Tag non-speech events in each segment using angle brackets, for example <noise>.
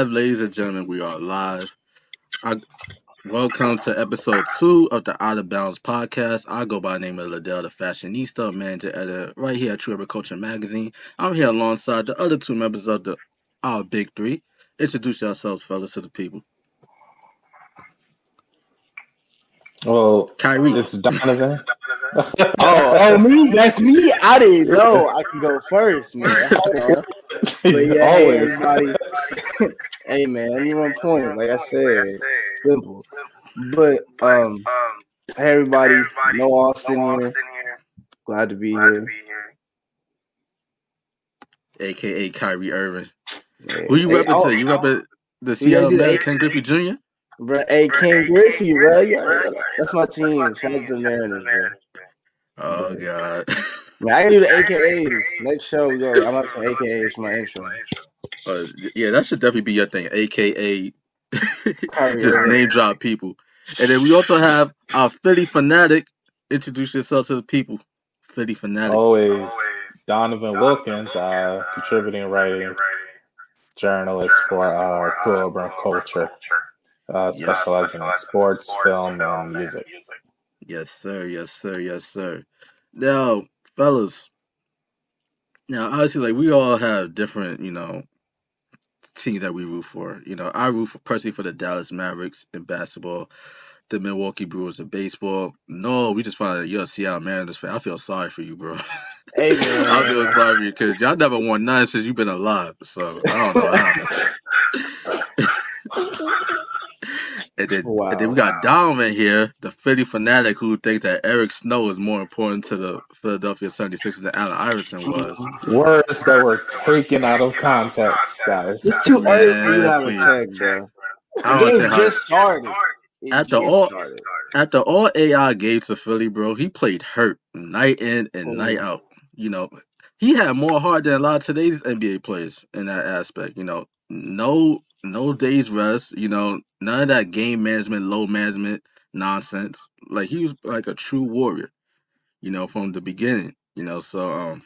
live, ladies and gentlemen. We are live. I, welcome to episode two of the Out of Bounds podcast. I go by the name of Liddell, the fashionista, manager editor, right here at True Urban Culture Magazine. I'm here alongside the other two members of the our big three. Introduce yourselves, fellas, to the people. Well, Kyrie. it's Donovan. <laughs> oh, oh, me? <laughs> That's me. I didn't know I can go first, man. But <laughs> yeah, Always. hey, everybody. <laughs> hey, man, let me run point. Like I said, simple. But um, hey, everybody. Noel sitting here. Glad to be here. aka Kyrie Irving. Yeah. Who you Hey, represent? oh, You represent the Yeah, Seattle do that. Mariners, Ken Griffey Jr. Bro, hey, Ken Griffey, bro. Yeah, that's my team. Shout out to Mariners, bro. Oh God. <laughs> Man, I can do the AKAs. Next show, we go. I'm about some AKAs for my intro. Uh, yeah, that should definitely be your thing, aka <laughs> just name drop people. And then we also have our Philly fanatic. Introduce yourself to the people. Philly fanatic. Always Donovan Wilkins, uh, contributing writing journalist for uh, True Urban Culture, uh, specializing in sports, film, and music. Yes, sir. Yes, sir. Yes, sir. Now, fellas. Now, obviously, like we all have different, you know, teams that we root for. You know, I root for personally for the Dallas Mavericks in basketball, the Milwaukee Brewers in baseball. No, we just found out you're a Seattle Mariners fan. I feel sorry for you, bro. Hey, <laughs> I feel sorry for you because y'all never won none since you've been alive. So I don't know. <laughs> I don't know. And then, and then we got Donovan here, the Philly fanatic who thinks that Eric Snow is more important to the Philadelphia 76ers than Allen Iverson was. Words that were taken out of context, guys. It's too early for you to have a Man, tag, bro. I The don't game just started. It After all- started. after all AI gave to Philly, bro, he played hurt night in and night Mhm. out. You know, he had more heart than a lot of today's NBA players in that aspect. You know, no no days rest. You know, none of that game management, load management nonsense. Like he was like a true warrior. You know, from the beginning. You know, so um,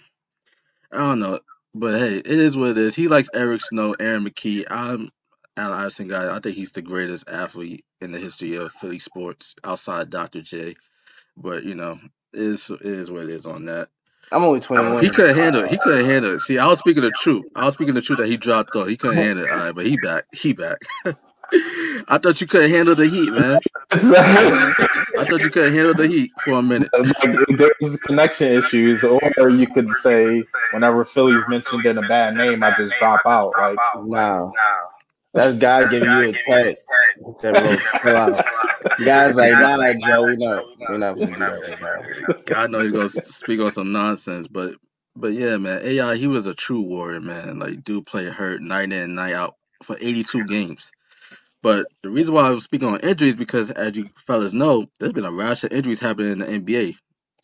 I don't know, but hey, it is what it is. He likes Eric Snow, Aaron McKie. I'm Allen Iverson guy. I think he's the greatest athlete in the history of Philly sports outside Dr. J. But you know, it is it is what it is on that. I'm only 21. He couldn't handle it. He couldn't handle it. See, I was speaking the truth. I was speaking the truth that he dropped off. He couldn't handle it. All right, but he back. He back. <laughs> I thought you couldn't handle the heat, man. I thought you couldn't handle the heat for a minute. There's connection issues, or you could say whenever Philly's mentioned in a bad name, I just drop out. Like, Nah, that's God giving you a pet. That bro, chill out. <laughs> Guys like, nah, Joe, we not, we not gonna do that right now. God knows he's gonna speak on some nonsense, but but yeah, man, AI he was a true warrior, man. Like dude played hurt night in and night out for 82 games. But the reason why I was speaking on injuries because as you fellas know, there's been a rash of injuries happening in the NBA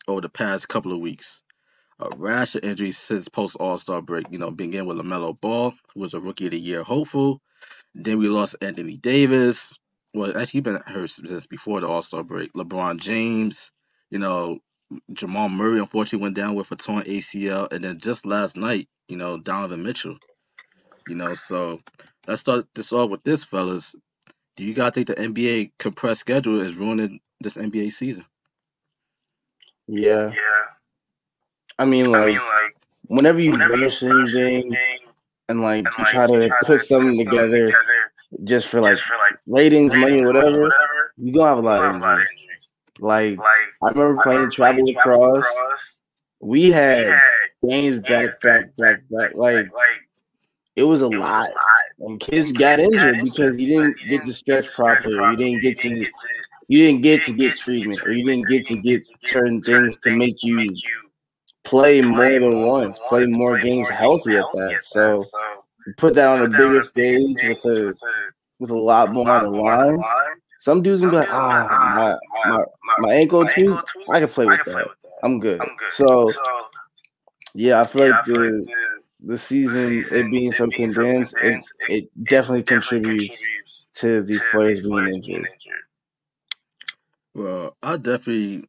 over the past couple of weeks. A rash of injuries since post All Star break. You know, beginning with Lamelo Ball, who was a Rookie of the Year hopeful. Then we lost Anthony Davis. Well, actually, he's been hurt since before the All Star break. LeBron James. You know, Jamal Murray unfortunately went down with a torn ACL, and then just last night, you know, Donovan Mitchell. You know, so let's start this off with this, fellas. Do you guys think the NBA compressed schedule is ruining this NBA season? Yeah. Yeah. I mean, like, whenever you rush anything and like you try to put something together just for like ratings, money, whatever, you gonna have a lot of injuries. Like, I remember playing travel across. We had games back, back, back, back. Like, it was a lot. And kids got injured because you didn't get to stretch properly, or you didn't get to you didn't get to get treatment, or you didn't get to get certain things to make you play more than once, play more games healthy at that. So you put that on a bigger stage with a with a lot more on the line. Some dudes gonna be like, ah, my my, my ankle too. I can play with that. I'm good. So yeah, I feel like the the season it being so condensed, it it definitely contributes to these players being injured. Well, I definitely.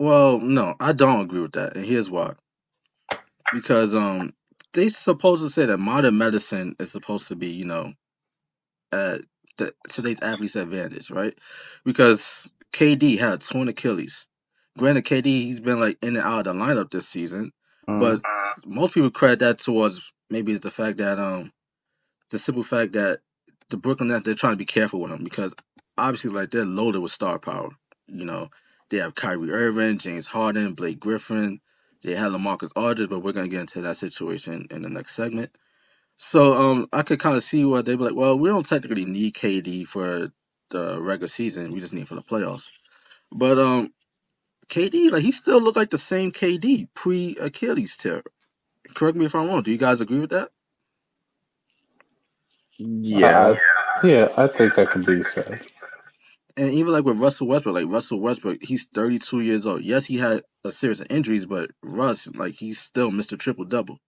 Well, no, I don't agree with that, and here's why. Because um, they supposed to say that modern medicine is supposed to be, you know, at the, today's athlete's advantage, right? Because KD had torn Achilles. Granted, KD he's been like in and out of the lineup this season, Mm. but most people credit that towards maybe it's the fact that um the simple fact that the Brooklyn Nets they're trying to be careful with him because obviously like they're loaded with star power. You know, they have Kyrie Irving, James Harden, Blake Griffin, they have LaMarcus Aldridge, but we're gonna get into that situation in the next segment. So um I could kind of see where they'd be like, well, we don't technically need KD for the regular season, we just need it for the playoffs. But um KD, like he still looked like the same KD pre Achilles tear. Correct me if I'm wrong. Do you guys agree with that? yeah. Uh, yeah, I think that can be said. And even like with Russell Westbrook, like Russell Westbrook, he's 32 years old. Yes, he had a series of injuries, but Russ, like he's still Mr. Triple Double.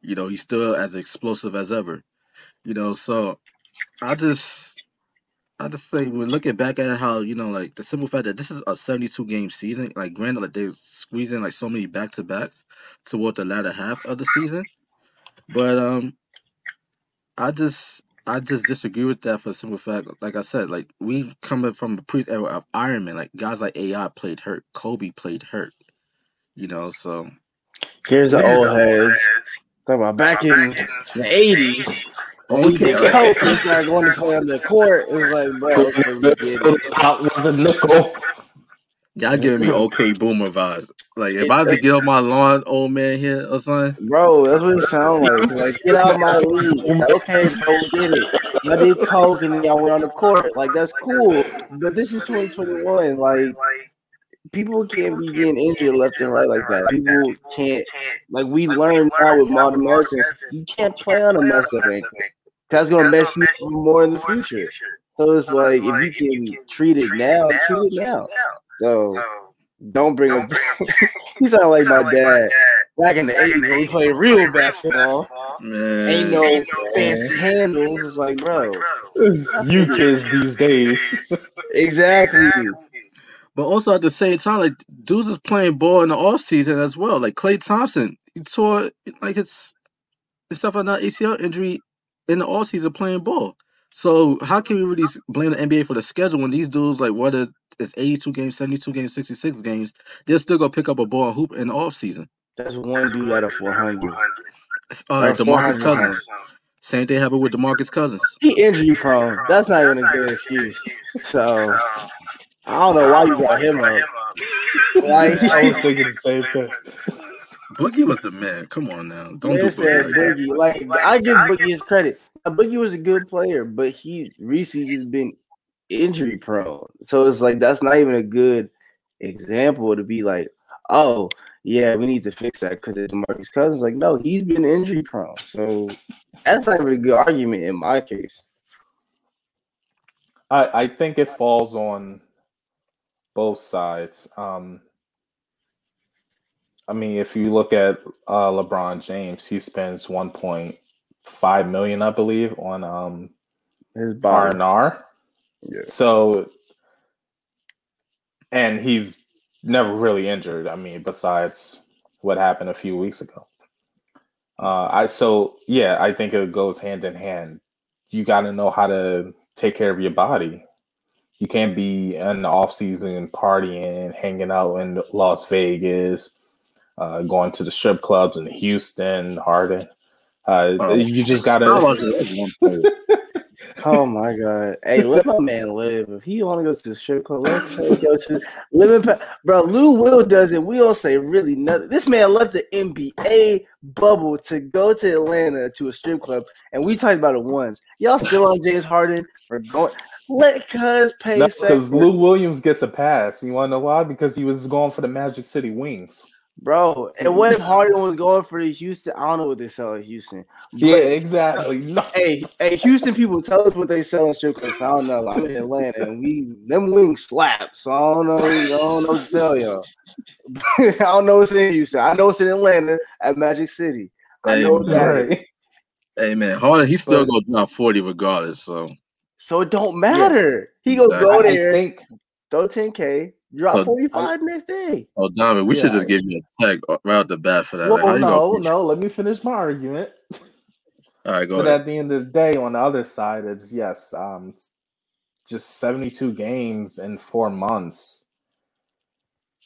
You know, he's still as explosive as ever. You know, so I just, I just say we're looking back at how you know, like the simple fact that this is a 72 game season. Like, granted, like they squeezed in like so many back to backs toward the latter half of the season, but um, I just I just disagree with that for a simple fact, like I said, like we coming from a pre era of Iron Man, like guys like AI played hurt, Kobe played hurt, you know. So Here's the old heads. Talk about back in the eighties. Oh, when we did coke and started going to play on the court, it was like, bro, <laughs> okay, So the pop was a nickel. Y'all giving me okay boomer vibes. Like if I had to get on my lawn, old man here or something, Bro, that's what it sounds like. Like, get out of my league. Okay, bro, we get it. I did coke and y'all went on the court. Like, that's cool. But this is 2021. Like, people can't be getting injured left and right like that. People can't, like, we learned now with modern medicine, you can't play on a mess up ankle. That's going to mess you up more in the future. So it's like, if you can treat it now, treat it now. So don't bring up. <laughs> he sound like my dad. Back in the 80s when we played real basketball, man, ain't no fancy handles. It's like, bro, <laughs> You kids these days. <laughs> exactly. But also at the same time, like dudes is playing ball in the off season as well. Like Klay Thompson, he tore like his his stuff on that ACL injury in the off season playing ball. So how can we really s- blame the NBA for the schedule when these dudes like whether it's 82 games, 72 games, 66 games, they're still gonna pick up a ball and hoop in the off season. That's one dude out of 400. All right, uh, Or Demarcus 400. Cousins. Same thing happened with Demarcus Cousins. He injury prone. That's not even a good excuse. So I don't know why you brought him up. Like, I was thinking the same thing. Boogie was the man. Come on now, don't do Man said Boogie. Like that. Boogie. Like I give Boogie his credit. Boogie was a good player, but he recently just been injury prone. So it's like that's not even a good example to be like, oh yeah, we need to fix that because of Demarcus Cousins. Like, no, he's been injury prone. So that's not even a good argument in my case. I, I think it falls on both sides. Um, I mean, if you look at uh, LeBron James, he spends 1.5 million, I believe, on um, His R and R. Yeah. So, and he's never really injured. I mean, besides what happened a few weeks ago. Uh, I so yeah, I think it goes hand in hand. You got to know how to take care of your body. You can't be in the off season partying, hanging out in Las Vegas, uh, going to the strip clubs in Houston, Harden. Uh, Oh, you just <laughs> gotta. Wars is one player. <laughs> Oh my god! Hey, let my man live. If he want to go to the strip club, let him go to live in pa- Bro, Lou Will does it. We don't say really nothing. This man left the NBA bubble to go to Atlanta to a strip club, and we talked about it once. Y'all still on James Harden for going? Let Cuz pay No, sex because for- Lou Williams gets a pass. You want to know why? Because he was going for the Magic City Wings. Bro. And what if <laughs> Harden was going for the Houston? I don't know what they sell in Houston. Yeah, exactly. <laughs> No. Hey, hey, Houston people, tell us what they sell in strip clubs. I don't know. I'm in Atlanta, and we them wings slap. So I don't know. I don't know what to tell y'all. <laughs> I don't know what's in Houston. I know it's in Atlanta at Magic City. I Hey, know what that is. Right. Hey man, Harden, he's still But- gonna drop 40 regardless. So So it don't matter. He gonna Exactly. go I there. think throw 10K, drop 45 next day. Oh, Donovan, we Yeah. should just give you a tag right off the bat for that. Well, you no, gonna- no. Let me finish my argument. <laughs> All right, go but ahead. at the end of the day, on the other side, it's yes, um, just seventy-two games in four months.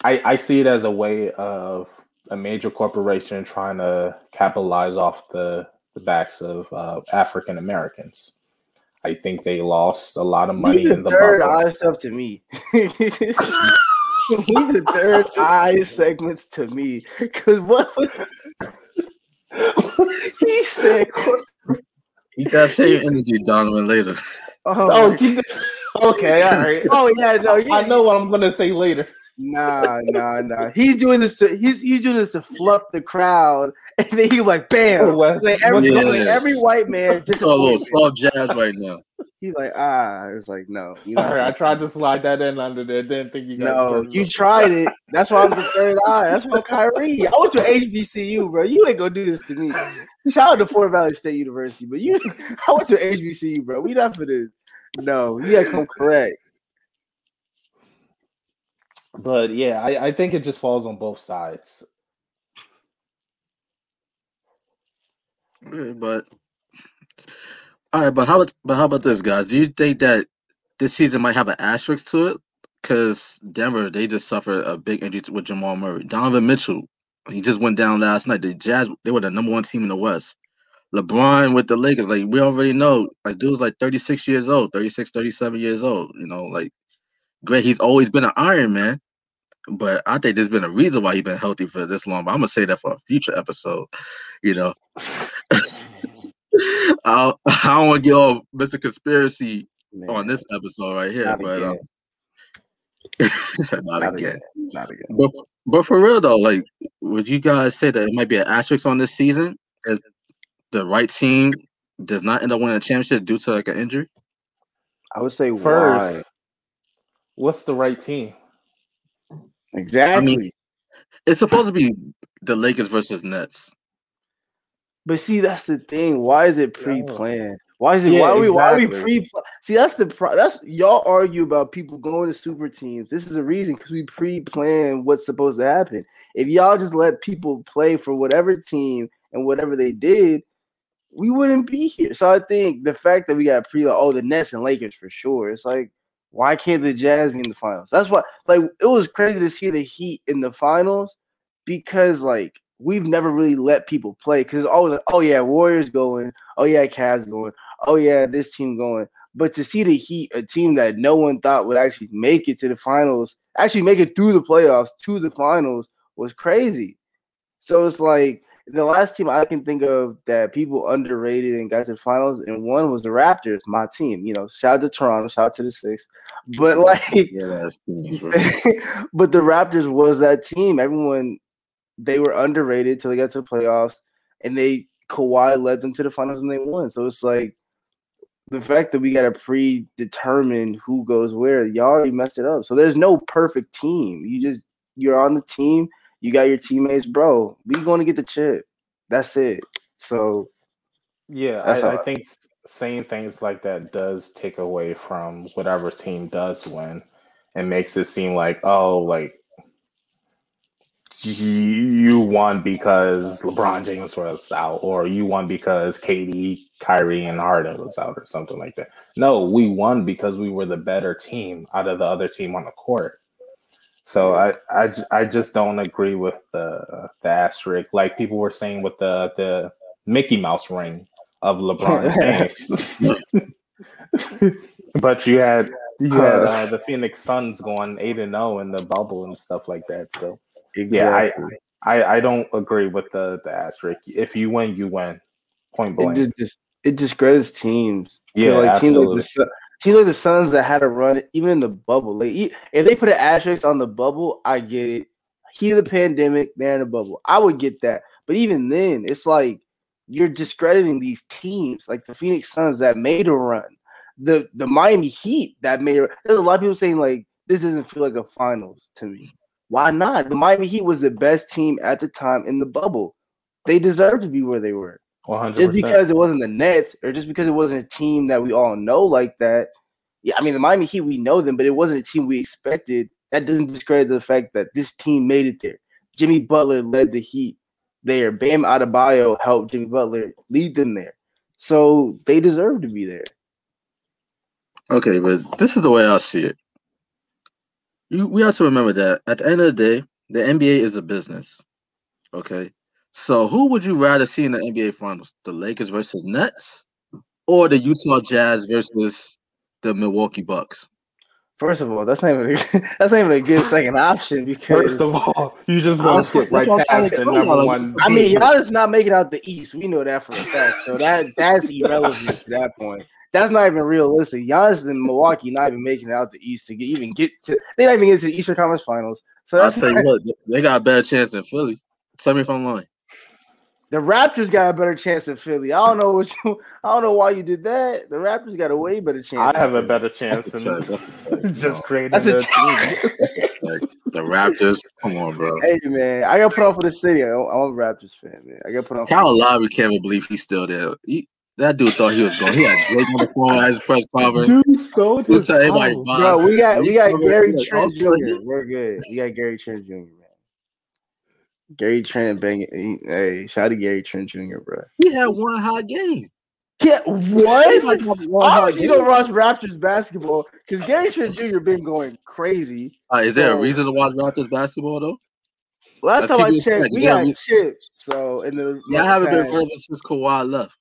I I see it as a way of a major corporation trying to capitalize off the the backs of uh, African Americans. I think they lost a lot of money Leave in the the third bubble. eye stuff to me. <laughs> He's the third eye segments to me. Cause what <laughs> he said Keep that same energy, Donovan, later. oh, Oh, my- keep this. <laughs> Okay, all right. oh yeah, no, yeah. I know what I'm gonna say later. Nah, nah, nah. He's doing this to he's he's doing this to fluff the crowd, <laughs> and then he like bam. Wes- Like every, Yeah. like every white man Just a little soft jazz right now. <laughs> He's like, ah, it's like no. you're All right, I tried to slide that in under there. Didn't think you guys. No, you it. tried it. That's why I'm the <laughs> third eye. That's why I'm Kyrie. I went to HBCU, bro. You ain't gonna do this to me. Shout out to Fort Valley State University, but you, I went to HBCU, bro. We not for this. No, you gotta come correct. But yeah, I, I think it just falls on both sides. Okay, but all right, but how about but how about this, guys? Do you think that this season might have an asterisk to it? Because Denver, they just suffered a big injury with Jamal Murray. Donovan Mitchell, he just went down last night. The Jazz, they were the number one team in the West. LeBron with the Lakers, like we already know, like dude's like 36 years old, 36, 37 years old. You know, like great. He's always been an Iron Man, but I think there's been a reason why he's been healthy for this long. But I'm gonna say that for a future episode. You know, <laughs> I I don't want to get all Mr. Conspiracy Man, on this episode right here, not but again. um, <laughs> not, not again. again. Not again. But but for real though, like, would you guys say that it might be an asterisk on this season if the right team does not end up winning a championship due to like an injury? I would say First, why what's the right team? exactly. It's supposed to be the Lakers versus Nets. But see, that's the thing. Why is it pre-planned? Why is it? Yeah, why are we? Why are we exactly. pre? See, that's the pro- that's y'all argue about people going to super teams. This is a reason because we pre-plan what's supposed to happen. If y'all just let people play for whatever team and whatever they did, we wouldn't be here. So I think the fact that we got pre, like, oh, the Nets and Lakers for sure. It's like, why can't the Jazz be in the finals? That's why. Like, it was crazy to see the Heat in the finals because like we've never really let people play because always like, oh yeah, Warriors going, oh yeah, Cavs going, oh yeah, this team going. But to see the Heat, a team that no one thought would actually make it to the finals, actually make it through the playoffs to the finals was crazy. So it's like the last team I can think of that people underrated and got to the finals, and one was the Raptors, my team. You know, shout out to Toronto, shout out to the Six. But like Yeah, that's <laughs> but the Raptors was that team. Everyone they were underrated till they got to the playoffs, and they Kawhi led them to the finals and they won. So it's like the fact that we got to predetermine who goes where. Y'all already messed it up. So there's no perfect team. You just you're on the team. You got your teammates, bro. We going to get the chip. That's it. So Yeah, I, I think saying things like that does take away from whatever team does win and makes it seem like, oh, like you, you won because LeBron James was out, or you won because KD, Kyrie, and Harden was out, or something like that. No, we won because we were the better team out of the other team on the court. So I, I, I just don't agree with the the asterisk, like people were saying with the the Mickey Mouse ring of LeBron <laughs> James. <laughs> but you had you had uh, the Phoenix Suns going eight and zero in the bubble and stuff like that. So yeah, I, I I don't agree with the the asterisk. If you win, you win. Point it blank. just, just it discredits teams. Yeah, like teams like absolutely. the teams like the Suns that had a run even in the bubble. Like if they put an asterisk on the bubble, I get it. Heat of the pandemic, they're in the bubble. I would get that. But even then, it's like you're discrediting these teams, like the Phoenix Suns that made a run, the the Miami Heat that made. A, there's a lot of people saying like this doesn't feel like a finals to me. Why not? The Miami Heat was the best team at the time in the bubble. They deserve to be where they were One hundred just percent. because it wasn't the Nets or just because it wasn't a team that we all know like that, Yeah, I mean the Miami Heat, we know them, but it wasn't a team we expected. That doesn't discredit the fact that this team made it there. Jimmy Butler led the Heat there. Bam Adebayo helped Jimmy Butler lead them there. So they deserve to be there. Okay, but this is the way I see it. You, we have to remember that at the end of the day, the NBA is a business. Okay. So who would you rather see in the NBA finals? The Lakers versus Nets or the Utah Jazz versus the Milwaukee Bucks? First of all, that's not even a, <laughs> that's not even a good second option because First of all, you just gonna skip right past the number one. I mean, y'all is not making out the East. We know that for a fact. So that that's irrelevant to that point. That's not even realistic. Giannis in Milwaukee not even making it out the East to get, even get to. They not even get to the Eastern Conference Finals. So I'll that's tell you what, they got a better chance than Philly. Tell me if I'm lying. The Raptors got a better chance than Philly. I don't know what you, I don't know why you did that. The Raptors got a way better chance. I have a better chance That's than check, that's a check, <laughs> just no. creating That's a <laughs> a team. The Raptors, come on, bro. Hey man, I got put on for the city. I'm, I'm a Raptors fan, man. I got put on. For Kyle the city. Lowry can't even believe he's still there. He, that dude thought he was going. He had Drake on the phone at his press conference. Dude, so Who tell everybody, Bro, we got we got Gary Trent "Oh, Jr. We're good. We got Gary Trent Jr. Man. Gary Trent banging. he- Hey, shout out to Gary Trent Jr. Bro. He had one hot game. Yeah, what? Everybody had hot Obviously, you don't watch Raptors basketball because Gary Trent Jr. been going crazy. Uh, is there a reason to watch Raptors basketball though? Last Let's time I checked, we Yeah, got we- chipped. So in the Yeah, I haven't been past- relevant since Kawhi left.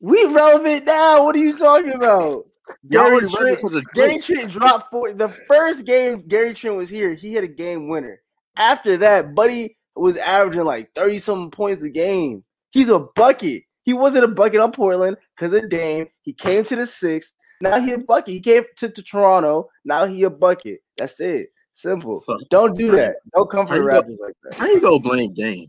We relevant now. What are you talking about? Y'all Gary Trent, Gary Trent dropped four. The first game Gary Trent was here, he hit a game winner. After that, Buddy was averaging like 30 something points a game. He's a bucket. He wasn't a bucket on Portland because of Dame. He came to the six. Now he a bucket. He came to, to Toronto. Now he a bucket. That's it. Simple. So- Don't do that. Don't come for the go- Raptors like that. How you go blame Dame?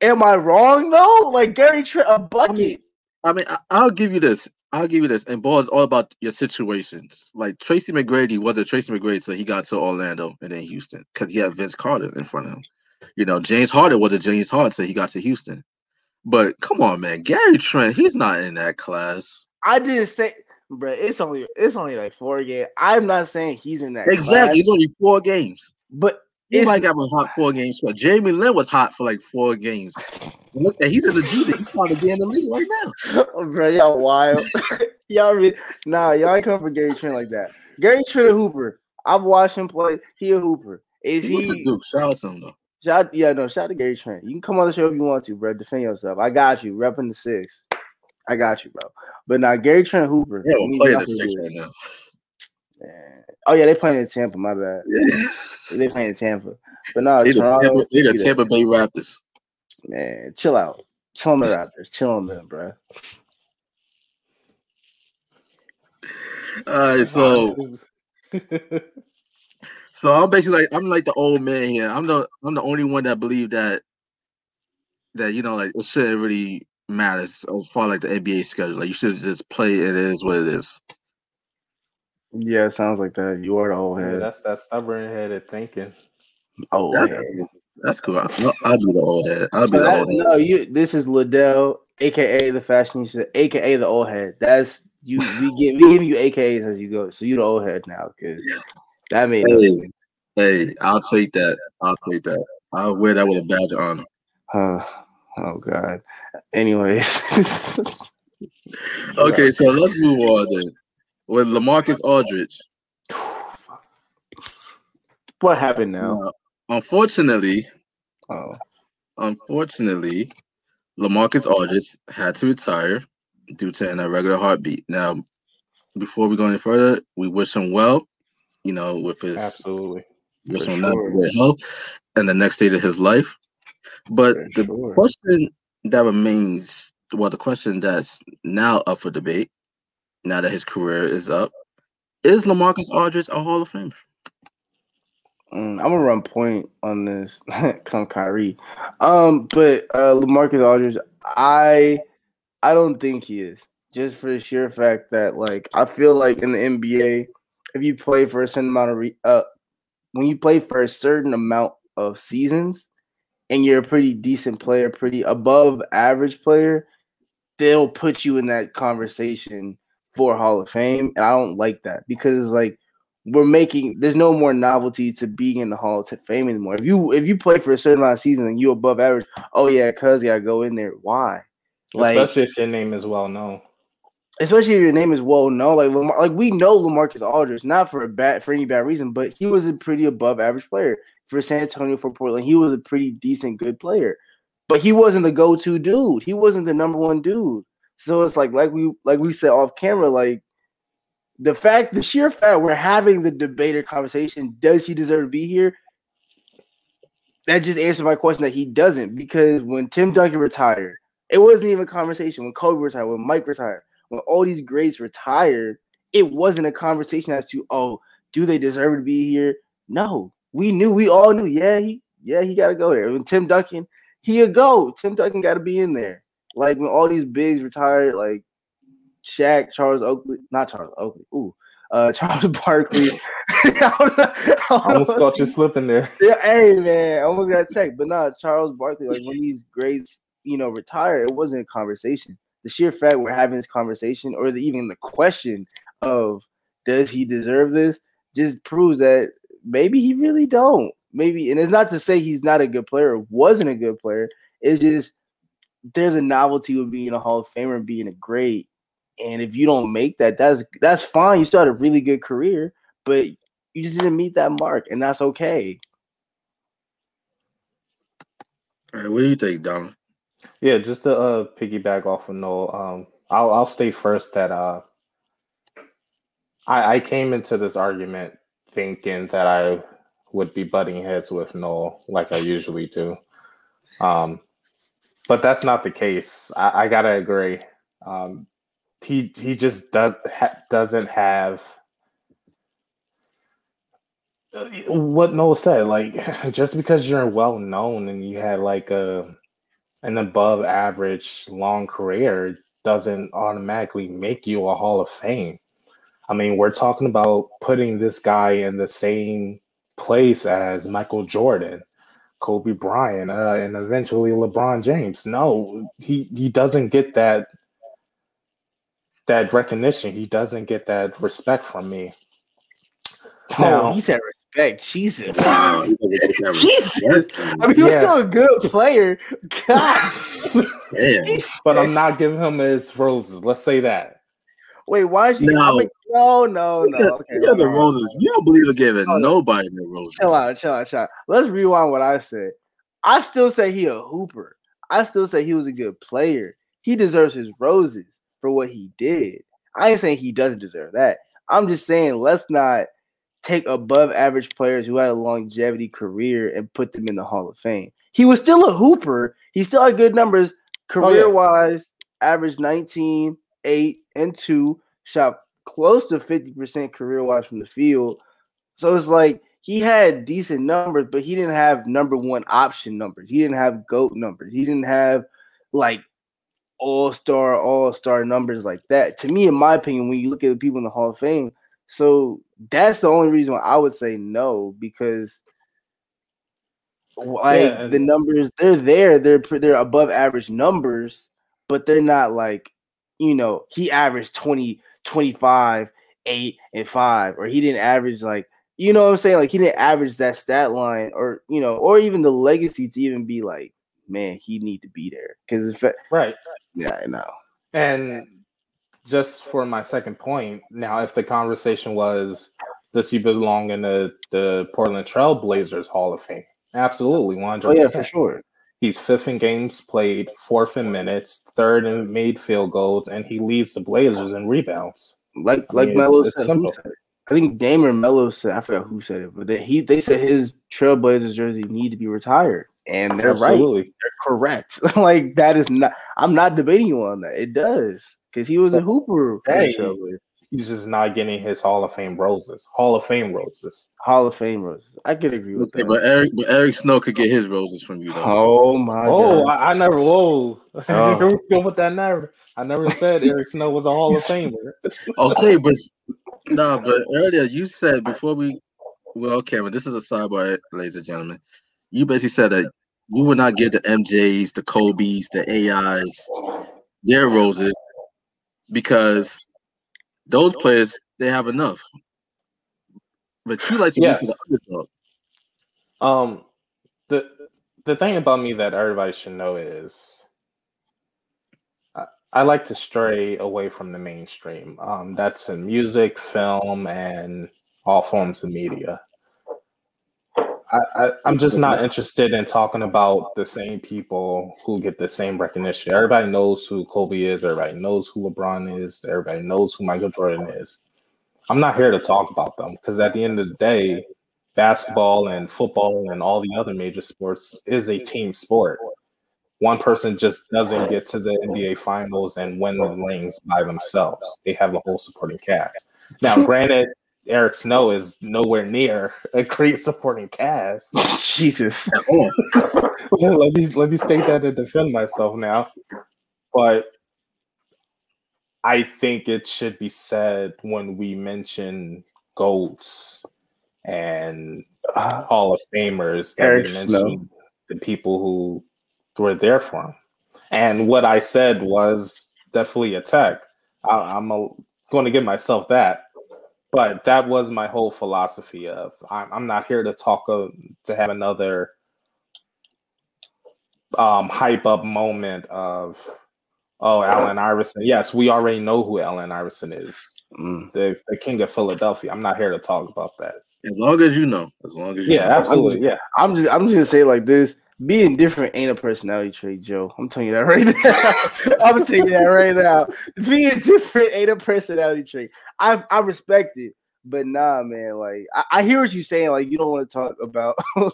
Am I wrong though? Like Gary Trent, a bucket. I mean, I, I'll give you this. I'll give you this. And ball is all about your situations. Like Tracy McGrady wasn't Tracy McGrady, so he got to Orlando and then Houston because he had Vince Carter in front of him. You know, James Harden was a James Harden, so he got to Houston. But come on, man, Gary Trent, he's not in that class. I didn't say, bro. It's only it's only like four games. I'm not saying he's in that Exactly. class, It's only four games. but He might got a hot four games. But Jeremy Lin was hot for like four games. And look, at he's in the G League. He's trying to be in the league right now. <laughs> bro, y'all wild. <laughs> y'all really, nah, y'all ain't come for Gary Trent like that. Gary Trent a hooper. I've watched him play. He a hooper. Is He, he? Duke. Shout out to him though. Shout, yeah, no. Shout out to Gary Trent. You can come on the show if you want to, bro. Defend yourself. I got you. Repping the six. I got you, bro. But now Gary Trent Hooper. Yeah, we we're playing the six right now. Man. Oh yeah, they playing in Tampa. My bad. Yeah. They playing in Tampa. But no, They the Toronto. Tampa, they the beat it. Tampa Bay Raptors. Man, chill out. Chill on the Raptors. Chill on them, bro. All right, so <laughs> so I'm basically like I'm like the old man here. I'm the I'm the only one that believe that that you know like it shouldn't really matter as as far like the NBA schedule. Like you should just play. It is what it is. Yeah, it sounds like that. You are the old Yeah, head. that's that stubborn headed thinking. Oh, That's, head. that's cool. I'll, I'll be the old head. I'll be So the old head. no, you. This is Liddell, aka the fashionista, aka the old head. That's you. We give we give you AKAs as you go. So you the old head now because that made no Hey. Hey, I'll take that. I'll take that. I'll wear that with a badge of honor. Uh, <sighs> oh God. Anyways. <laughs> Okay, so let's move on then. With Lamarcus Aldridge. <sighs> what happened now? Now, unfortunately, Oh, unfortunately, Lamarcus Aldridge had to retire due to an irregular heartbeat. Now, before we go any further, we wish him well, you know, with his Absolutely. sure. great and the next stage of his life. But for the sure. question that remains, well, the question that's now up for debate, now that his career is up, is Lamarcus Aldridge a Hall of Famer? Mm, I'm gonna run point on this. <laughs> Come Kyrie. Um, but uh Lamarcus Aldridge, I I don't think he is. Just for the sheer fact that like I feel like in the NBA, if you play for a certain amount of re- uh when you play for a certain amount of seasons and you're a pretty decent player, pretty above average player, they'll put you in that conversation for Hall of Fame, and I don't like that because like we're making there's no more novelty to being in the Hall of Fame anymore. If you if you play for a certain amount of seasons and you above average, oh yeah, cuz yeah, go in there. Why? Like, especially if your name is well known. Especially if your name is well known, like Lamar, like we know Lamarcus Aldridge, not for a bad for any bad reason, but he was a pretty above average player for San Antonio for Portland. He was a pretty decent good player, but he wasn't the go to dude. He wasn't the number one dude. So it's like like we like we said off camera, like the fact, the sheer fact we're having the debate or conversation, does he deserve to be here? That just answers my question that he doesn't, because when Tim Duncan retired, it wasn't even a conversation. When Kobe retired, when Mike retired, when all these greats retired, it wasn't a conversation as to, oh, do they deserve to be here? No, we knew, we all knew, yeah, he, yeah, he got to go there. When Tim Duncan, he a go. Tim Duncan got to be in there. Like when all these bigs retired, like Shaq, Charles Oakley, not Charles Oakley, ooh, uh, <laughs> Charles Barkley. <laughs> I almost caught you slipping there. <laughs> Yeah, hey man, I almost got checked, but not Charles Barkley. Like when these greats, you know, retire, it wasn't a conversation. The sheer fact we're having this conversation, or the, even the question of does he deserve this, just proves that maybe he really don't. Maybe, and it's not to say he's not a good player, wasn't a good player. It's just there's a novelty with being a Hall of Famer and being a great and if you don't make that, that's that's fine. You start a really good career, but you just didn't meet that mark, and that's okay. All right, what do you think, Dom? Yeah, just to uh, piggyback off of Noel, um, I'll I'll state first that uh, I I came into this argument thinking that I would be butting heads with Noel like I usually do, um, but that's not the case. I, I gotta agree. Um, he he just does ha, doesn't have uh, what Noel said. Like <laughs> just because you're well known and you had like a an above average long career doesn't automatically make you a Hall of Fame. I mean, we're talking about putting this guy in the same place as Michael Jordan, Kobe Bryant, uh, and eventually LeBron James. No, he he doesn't get that that recognition. He doesn't get that respect from me. Oh, now, he said respect. Jesus. Jesus. I mean, he was yeah. still a good player. God. but I'm not giving him his roses. Let's say that. Wait, why is he? No, like, no, no, no. Okay, you the roses. You don't believe in giving oh, nobody the roses. Chill out, chill out, chill out. Let's rewind what I said. I still say he a hooper. I still say he was a good player. He deserves his roses for what he did. I ain't saying he doesn't deserve that. I'm just saying let's not take above average players who had a longevity career and put them in the Hall of Fame. He was still a hooper. He still had good numbers career wise, oh, yeah. average 19, 8, and 2, shot close to 50% career wise from the field. So it's like he had decent numbers, but he didn't have number one option numbers. He didn't have GOAT numbers. He didn't have like all star, all star numbers like that. To me, in my opinion, when you look at the people in the Hall of Fame, so that's the only reason why I would say no because like yeah. the numbers they're there, they're they're above average numbers, but they're not like you know he averaged 20, 25, 8 and 5 or he didn't average like you know what I'm saying like he didn't average that stat line or you know or even the legacy to even be like man, he need to be there because right, yeah, I know. And just for my second point, now if the conversation was, does he belong in the the Portland Trail Blazers Hall of Fame? Absolutely, one hundred. Oh yeah, for sure. He's fifth in games played, fourth in minutes, third in made field goals, and he leads the Blazers in rebounds. Like I like mean, Melo said, said I think Dame or Melo said, I forgot who said it, but they, he they said his Trailblazers jersey need to be retired and they're Absolutely. right. They're correct. <laughs> like that is not. I'm not debating you on that. It does because he was a hooper. Hey, he's just not getting his Hall of Fame roses. Hall of Fame roses. Hall of Fame roses. I could agree with okay, that. But Eric, but Eric Snow could get his roses from you. Though. Oh my! Oh, I, I, never. Whoa! <laughs> Oh. Go with that narrative. I never said Eric Snow was a Hall of Famer. <laughs> okay, but no, but earlier you said before we. Well, okay, but this is a sidebar, ladies and gentlemen. You basically said that we would not give the MJs, the Kobe's, the AIs their roses because those players they have enough. But you like to Yes. go to the underdog. Um, the the thing about me that everybody should know is I, I like to stray away from the mainstream. Um, that's in music, film, and all forms of media. I, I'm just not <laughs> interested in talking about the same people who get the same recognition. Everybody knows who Kobe is. Everybody knows who LeBron is. Everybody knows who Michael Jordan is. I'm not here to talk about them because at the end of the day, basketball and football and all the other major sports is a team sport. One person just doesn't get to the NBA finals and win the rings by themselves. They have a whole supporting cast. Now, granted, Eric Snow is nowhere near a great supporting cast. <laughs> Jesus. <laughs> <laughs> Let me let me state that to defend myself now. But I think it should be said when we mention goats and Uh, <sighs> Hall of Famers that Eric we Snow. the people who were there for him. And what I said was definitely a tech. I, I'm a, going to give myself that. But that was my whole philosophy of I'm, I'm not here to talk of, to have another um, hype up moment of oh Allen Iverson. Yes, we already know who Allen Iverson is, mm. the the king of Philadelphia. I'm not here to talk about that. As long as you know. As long as you Yeah, know. absolutely. Yeah, I'm just I'm just gonna say it like this. Being different ain't a personality trait, Joe. I'm telling you that right now. <laughs> I'm telling you that right now. Being different ain't a personality trait. I I respect it, but nah, man. Like I, I hear what you're saying. Like you don't want to talk about <laughs> you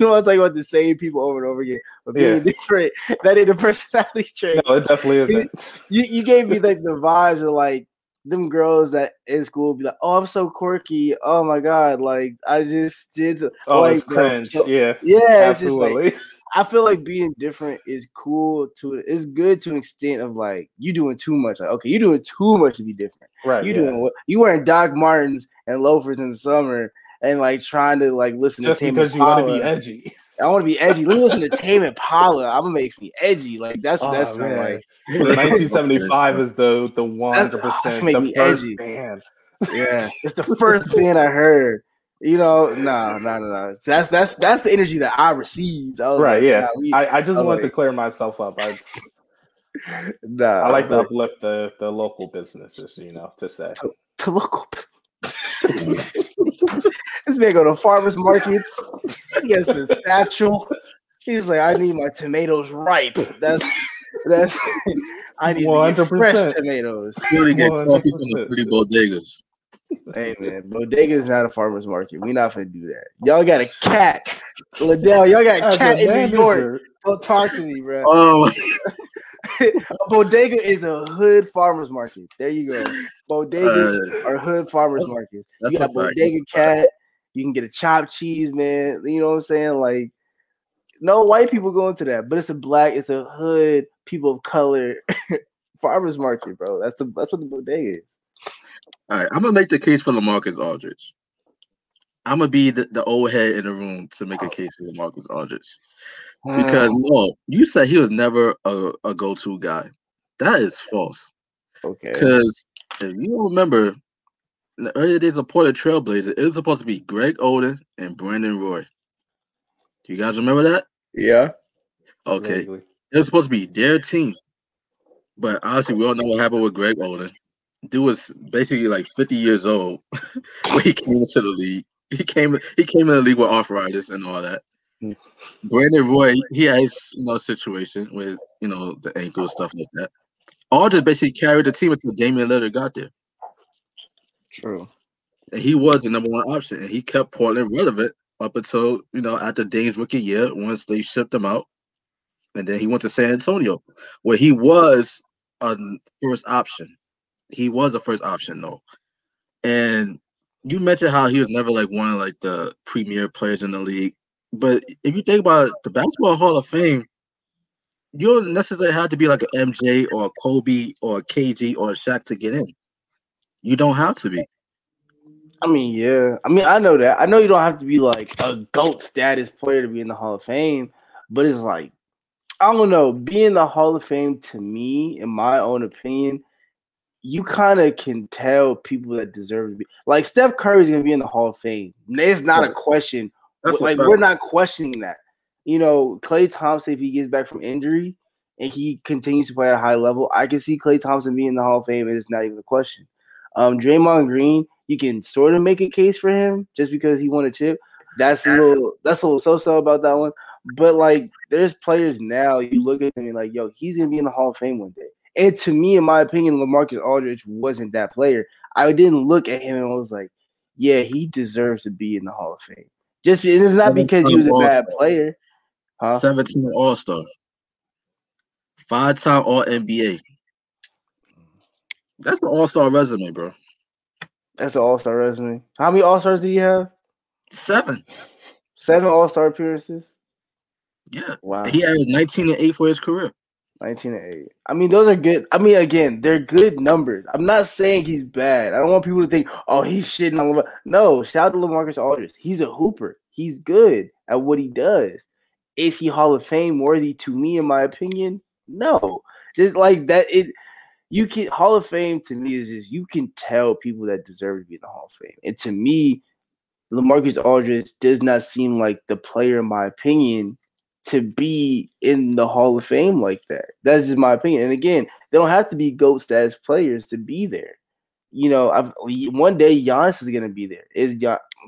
don't want to talk about the same people over and over again. But being Yeah. different, that ain't a personality trait. no, it definitely isn't. You you gave me like the vibes of like them girls that in school be like, oh, I'm so quirky. Oh my god, like I just did. so-" Oh, like, it's cringe. so- yeah, yeah, it's just like absolutely. <laughs> I feel like being different is cool to it's good to an extent of like you doing too much. Like, okay, you doing too much to be different. right. You yeah. doing what you wearing Doc Martens and loafers in the summer and like trying to like listen just to Tame because you want to be edgy. I want to be edgy. Let me listen to Tame Impala. I'm gonna make me edgy. Like that's Oh, that sound man. like. 1975 <laughs> is the the 100 ah, that's percent make the me first edgy. band. Yeah, <laughs> it's the first band I heard. You know, no, no, no, no. That's that's that's the energy that I received. I Right. like, Yeah. nah, we- I, I just I'm wanted to clear myself up. I, <laughs> nah, I like to but- uplift the the local businesses. You know, to say. to local. this man go to farmers markets. He gets the satchel. He's like, I need my tomatoes ripe. That's that's. I need to get fresh tomatoes. You only get coffee from the pretty bodegas. Hey man, bodega is not a farmers market. We not gonna do that. Y'all got a cat, Liddell. Y'all got a As a cat in New York. Don't talk to me, bro. Oh, <laughs> a bodega is a hood farmers market. There you go. Bodegas uh, are hood farmers That's- markets. You got a fact. bodega cat. You can get a chopped cheese, man. You know what I'm saying? Like, no white people go into that, but it's a black, it's a hood, people of color <laughs> farmers market, bro. That's the that's what the bodega is. all right. I'm gonna make the case for Lamarcus Aldridge. I'm gonna be the, the old head in the room to make a case for Lamarcus Aldridge because no, you said he was never a, a go-to guy. That is false. okay, Because if you remember, in the early days of Portland Trailblazer, it was supposed to be Greg Oden and Brandon Roy. Do you guys remember that? yeah, Okay. vaguely. It was supposed to be their team. But honestly, we all know what happened with Greg Oden. Dude was basically like 50 years old <laughs> when he came into the league. He came he came in the league with arthritis and all that. Mm. Brandon Roy, he had his you know situation with you know the ankle stuff like that. Aldridge basically carried the team until Damian Lillard got there. True. And he was the number one option. And he kept Portland relevant up until, you know, after Dame's rookie year, once they shipped him out. And then he went to San Antonio, where he was a first option. He was a first option, though. And you mentioned how he was never like one of like the premier players in the league. But if you think about it, the Basketball Hall of Fame, you don't necessarily have to be like an MJ or a Kobe or a KG or a Shaq to get in. You don't have to be. I mean, yeah. I mean, I know that. I know you don't have to be like a GOAT status player to be in the Hall of Fame, but it's like, I don't know. Being in the Hall of Fame to me, in my own opinion, you kind of can tell people that deserve to be like Steph Curry's gonna be in the Hall of Fame. It's not a question. That's like we're not questioning that. You know, Klay Thompson, if he gets back from injury and he continues to play at a high level, I can see Klay Thompson being in the Hall of Fame, and it's not even a question. Um, Draymond Green, you can sort of make a case for him just because he won a chip. That's a little that's a little so-so about that one. But like there's players now, you look at them and like, yo, he's gonna be in the Hall of Fame one day. And to me, in my opinion, Lamarcus Aldridge wasn't that player. I didn't look at him and I was like, yeah, he deserves to be in the Hall of Fame. Just and it's not because he was a bad player. Huh? 17 All Star, five time All NBA. That's an All Star resume, bro. That's an all-star resume. How many all-stars did he have? Seven. Seven all-star appearances. Yeah. Wow. He averaged 19 and 8 for his career. 19 and 8. I mean, those are good. I mean, again, they're good numbers. I'm not saying he's bad. I don't want people to think, oh, he's shitting on Lamar. No, shout out to Lamarcus Aldridge. He's a hooper. He's good at what he does. Is he Hall of Fame worthy to me, in my opinion? No. Just like that, it you can Hall of Fame to me is just you can tell people that deserve to be in the Hall of Fame. And to me, Lamarcus Aldridge does not seem like the player, in my opinion, to be in the Hall of Fame like that. That's just my opinion. And again, they don't have to be GOAT status players to be there. You know, I've, one day Giannis is going to be there. Is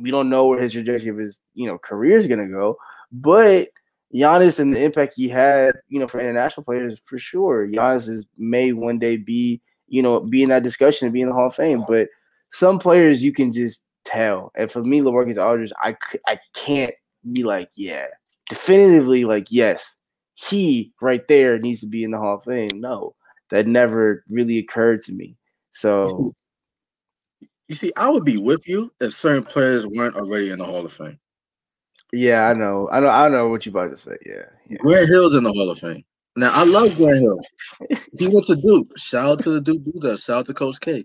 we don't know where his trajectory of his you know career is going to go, but Giannis and the impact he had, you know, for international players for sure. Giannis is, may one day be, you know, be in that discussion and be in the Hall of Fame. But some players you can just tell. And for me, LaMarcus Aldridge, I I can't be like, yeah, definitively like, yes, he right there needs to be in the Hall of Fame. No, that never really occurred to me. So You see, I would be with you if certain players weren't already in the Hall of Fame. Yeah, I know, I know, I know what you about to say. Yeah, yeah. Grant Hill's in the Hall of Fame. Now, I love Grant Hill. He went to Duke. Shout out to the Duke Blue Shout out to Coach K.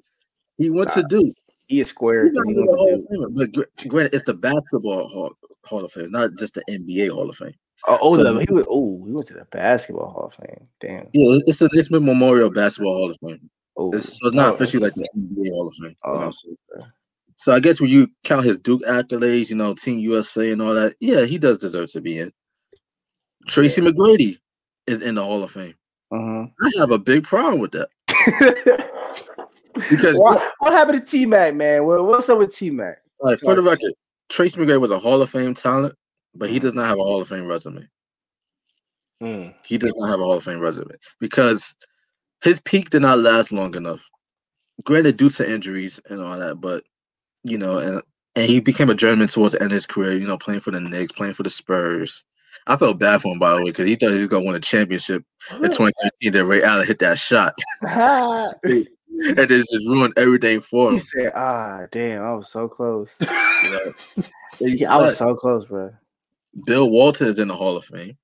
He went to Duke. he is square. He's he in went the to Hall of Duke. Fame, but gr- granted, it's the basketball Hall, Hall of Fame, it's not just the NBA Hall of Fame. Oh, oh, So- the, he was. Oh, he went to the basketball Hall of Fame. Damn. Yeah, it's a Naismith Memorial Basketball Hall of Fame. Oh, It's, so it's not oh, officially like the NBA Hall of Fame. Oh, you Oh, know? So I guess when you count his Duke accolades, you know, Team USA and all that, yeah, he does deserve to be in. Tracy McGrady is in the Hall of Fame. Uh-huh. I have a big problem with that <laughs> because, what, what happened to T Mac, man? What, what's up with T Mac? like, for the record, Tracy McGrady was a Hall of Fame talent, but he does not have a Hall of Fame resume. Mm. He does not have a Hall of Fame resume because his peak did not last long enough. Granted, due to injuries and all that, but you know, and and he became a journeyman towards the end of his career. You know, playing for the Knicks, playing for the Spurs. I felt bad for him by the way because he thought he was gonna win a championship in <laughs> 2013. That Ray Allen hit that shot <laughs> <laughs> and it just ruined everything for him. he said, "Ah, damn, I was so close. Yeah, I was so close, bro. Bill Walton is in the Hall of Fame.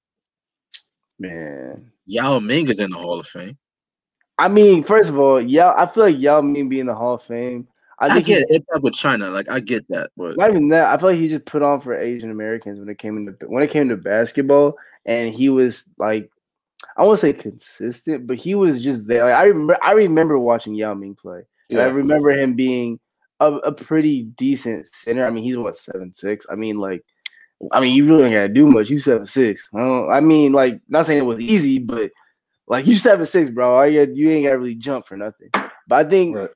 Man, Yao Ming is in the Hall of Fame. I mean, first of all, Yao, I feel like Yao Ming being in the Hall of Fame. I I, he- get it impact with China, like I get that, but Not even that. I feel like he just put on for Asian Americans when it came into when it came to basketball, and he was like, I won't say consistent, but he was just there. Like, I remember, I remember watching Yao Ming play, and I remember him being a, a pretty decent center. I mean, he's what seven six. I mean, like, I mean, you really ain't gotta do much. You seven six. I, I mean, like, not saying it was easy, but like you seven six, bro. You, you ain't gotta really jump for nothing. But I think Right.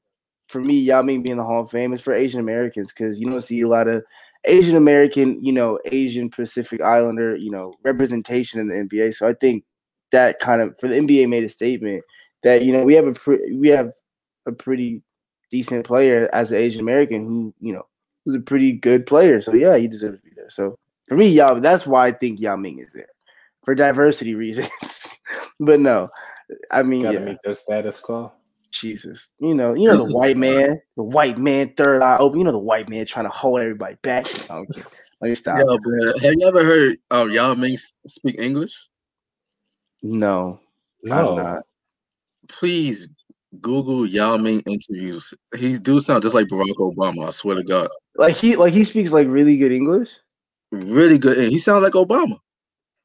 For me, Yao Ming being the Hall of Fame is for Asian Americans because you don't see a lot of Asian American, you know, Asian Pacific Islander, you know, representation in the NBA. So I think that kind of for the NBA made a statement that you know we have a pre- we have a pretty decent player as an Asian American who you know who's a pretty good player. So yeah, he deserves to be there. So for me, Yao, that's why I think Yao Ming is there for diversity <laughs> reasons. but no, I mean, Gotta yeah. meet their status quo. Jesus. You know, you know the <laughs> white man, the white man, third eye open. You know the white man trying to hold everybody back. <laughs> Let me stop. Yo, bro, have you ever heard um, Yao Ming speak English? No, No. I'm not. Please Google Yao Ming interviews. He do sound just like Barack Obama. I swear to God, Like he like he speaks like really good English. really good. He sounds like Obama.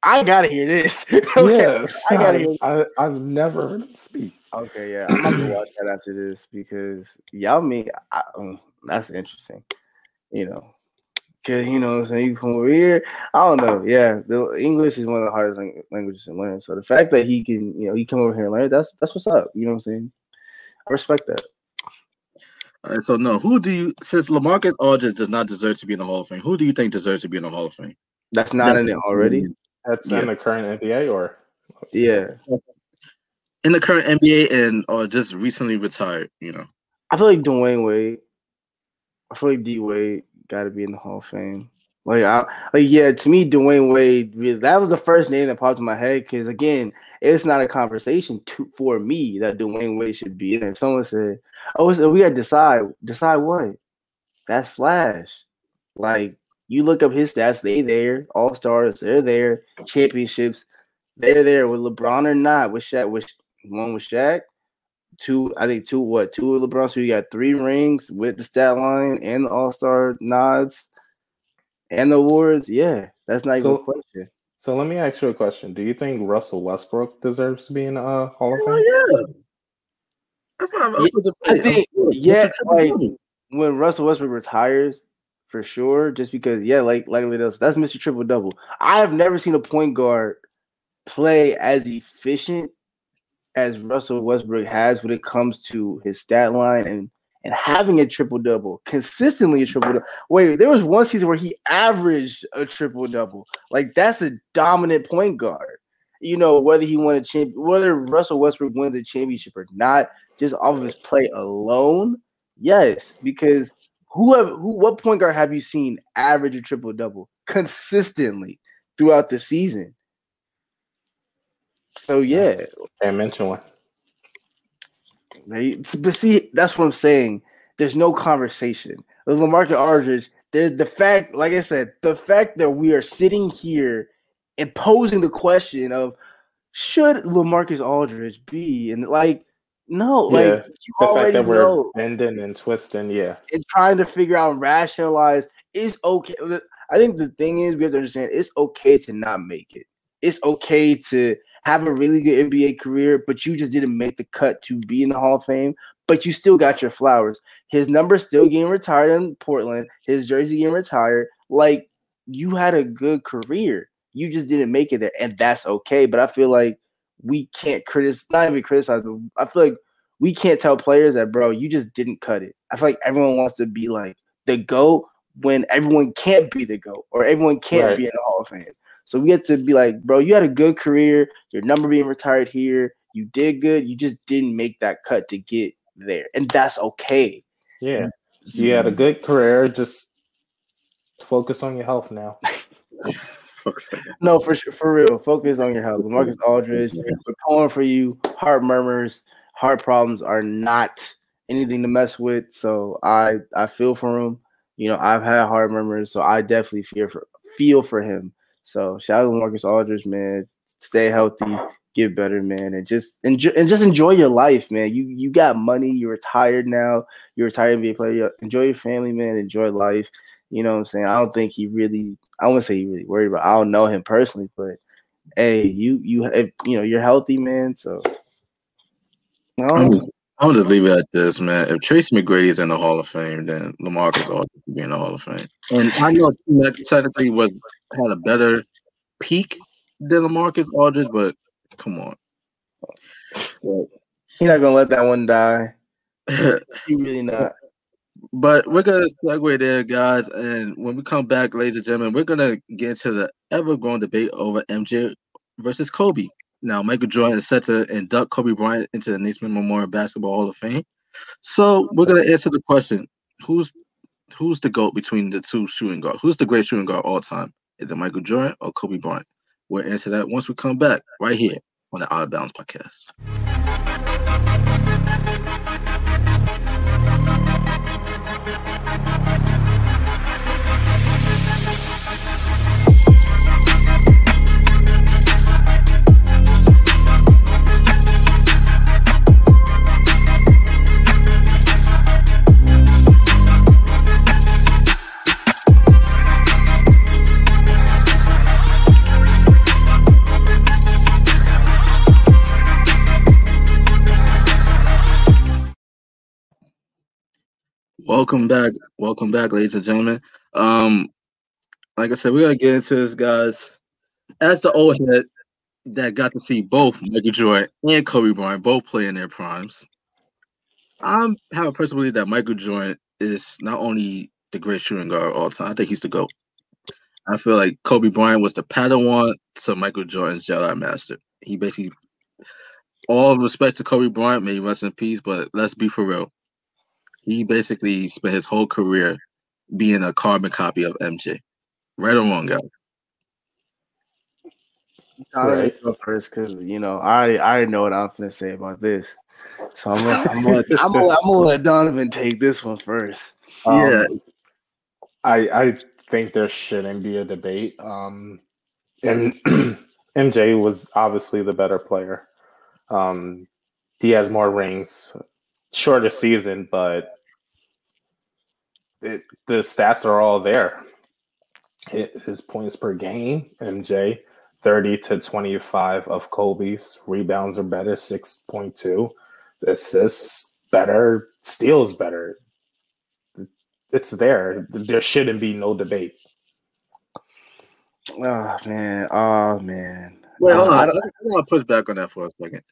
I gotta hear this. <laughs> okay, yeah, I gotta. Hear I, I've never heard him speak. Okay, yeah, I'm about to watch that after this because y'all mean I, um, that's interesting. You know, cause you know, so you come over here. I don't know. Yeah, the English is one of the hardest languages to learn. So the fact that he can, you know, he come over here and learn, that's that's what's up. You know what I'm saying? I respect that. All right, so no, who do you since Lamarcus Aldridge does not deserve to be in the Hall of Fame? Who do you think deserves to be in the Hall of Fame? That's not that's in it already. That's yeah. in the current NBA, or yeah, in the current NBA and or just recently retired. You know, I feel like Dwyane Wade. I feel like D Wade got to be in the Hall of Fame. Like, I, like yeah, to me, Dwyane Wade. That was the first name that popped in my head because again, it's not a conversation to, for me that Dwyane Wade should be in. If someone said, "Oh, so we got to decide," decide what? That's Flash. Like you look up his stats, they there, all stars, they're there, championships, they're there with LeBron or not, with Shaq, with one with Shaq, two, I think two, what, two with LeBron. So you got three rings with the stat line and the all star nods and the awards. Yeah, that's not so, even a question. So let me ask you a question. Do you think Russell Westbrook deserves to be in a uh, Hall of Fame? yeah. That's what I'm, yeah, I think, yeah, like when Russell Westbrook retires, for sure. Just because, yeah, like like else, that's Mr. Triple Double. I have never seen a point guard play as efficient as Russell Westbrook has when it comes to his stat line and and having a triple double consistently a triple double. Wait, there was one season where he averaged a triple double. Like that's a dominant point guard. You know whether he won a champ, whether Russell Westbrook wins a championship or not, just off of his play alone. Yes, because who have who what point guard have you seen average a triple double consistently throughout the season? So yeah, can't mention one. But see, that's what I'm saying. There's no conversation. With Lamarcus Aldridge, there's the fact, like I said, the fact that we are sitting here and posing the question of should Lamarcus Aldridge be and like no, yeah. like you the already fact that know. we're bending and twisting, yeah, and trying to figure out and rationalize is okay. I think the thing is we have to understand it's okay to not make it. It's okay to have a really good NBA career, but you just didn't make the cut to be in the Hall of Fame. But you still got your flowers. His number still getting retired in Portland. His jersey getting retired. Like you had a good career. You just didn't make it there, and that's okay. But I feel like we can't criticize, not even criticize, but I feel like we can't tell players that, bro, you just didn't cut it. I feel like everyone wants to be like the GOAT when everyone can't be the GOAT or everyone can't right. be in the Hall of Fame. So we have to be like, bro, you had a good career. Your number being retired here. You did good. You just didn't make that cut to get there. And that's okay. Yeah. You had a <laughs> good career. Just focus on your health now. <laughs> <laughs> no, for for real. Focus on your health. Marcus Aldridge, we're calling for you. Heart murmurs, heart problems are not anything to mess with. So I I feel for him. You know, I've had heart murmurs, so I definitely fear for feel for him. So shout out to Marcus Aldridge, man. Stay healthy, get better, man, and just enjoy and just enjoy your life, man. You you got money, you're retired now, you're retired NBA player. Enjoy your family, man. Enjoy life. You know what I'm saying? I don't think he really. I wouldn't say he really worried about. I don't know him personally, but hey, you you you know you're healthy, man. So I'm just, I'm just leave it at this, man. If Tracy McGrady's in the Hall of Fame, then Lamarcus Aldridge be in the Hall of Fame. And I know that technically was had a better peak than Lamarcus Aldridge, but come on. He's not gonna let that one die. <laughs> he really not. But we're gonna segue there, guys. And when we come back, ladies and gentlemen, we're gonna get into the ever-growing debate over MJ versus Kobe. Now, Michael Jordan is set to induct Kobe Bryant into the Naismith Memorial Basketball Hall of Fame. So we're gonna answer the question: Who's who's the goat between the two shooting guards? Who's the great shooting guard all time? Is it Michael Jordan or Kobe Bryant? We'll answer that once we come back right here on the Outta Bounds podcast. Welcome back. Welcome back, ladies and gentlemen. Um, like I said, we're gonna get into this, guys. As the old head that got to see both Michael Jordan and Kobe Bryant both play in their primes, I'm have a personal belief that Michael Jordan is not only the great shooting guard of all time. I think he's the GOAT. I feel like Kobe Bryant was the Padawan to Michael Jordan's Jedi Master. He basically all respect to Kobe Bryant, may rest in peace, but let's be for real. He basically spent his whole career being a carbon copy of MJ. Right or wrong, guys? I'll right. go first because you know I I already know what I'm gonna say about this. So I'm gonna, I'm gonna, <laughs> I'm gonna, I'm gonna let Donovan take this one first. Um, yeah, I I think there shouldn't be a debate. Um, and <clears throat> MJ was obviously the better player. Um, he has more rings, shorter season, but it, the stats are all there. It, his points per game, MJ, 30 to 25 of Kobe's. Rebounds are better, 6.2. Assists better, steals better. It's there. There shouldn't be no debate. Oh man, oh man. Wait, uh, hold on. I, I want to push back on that for a second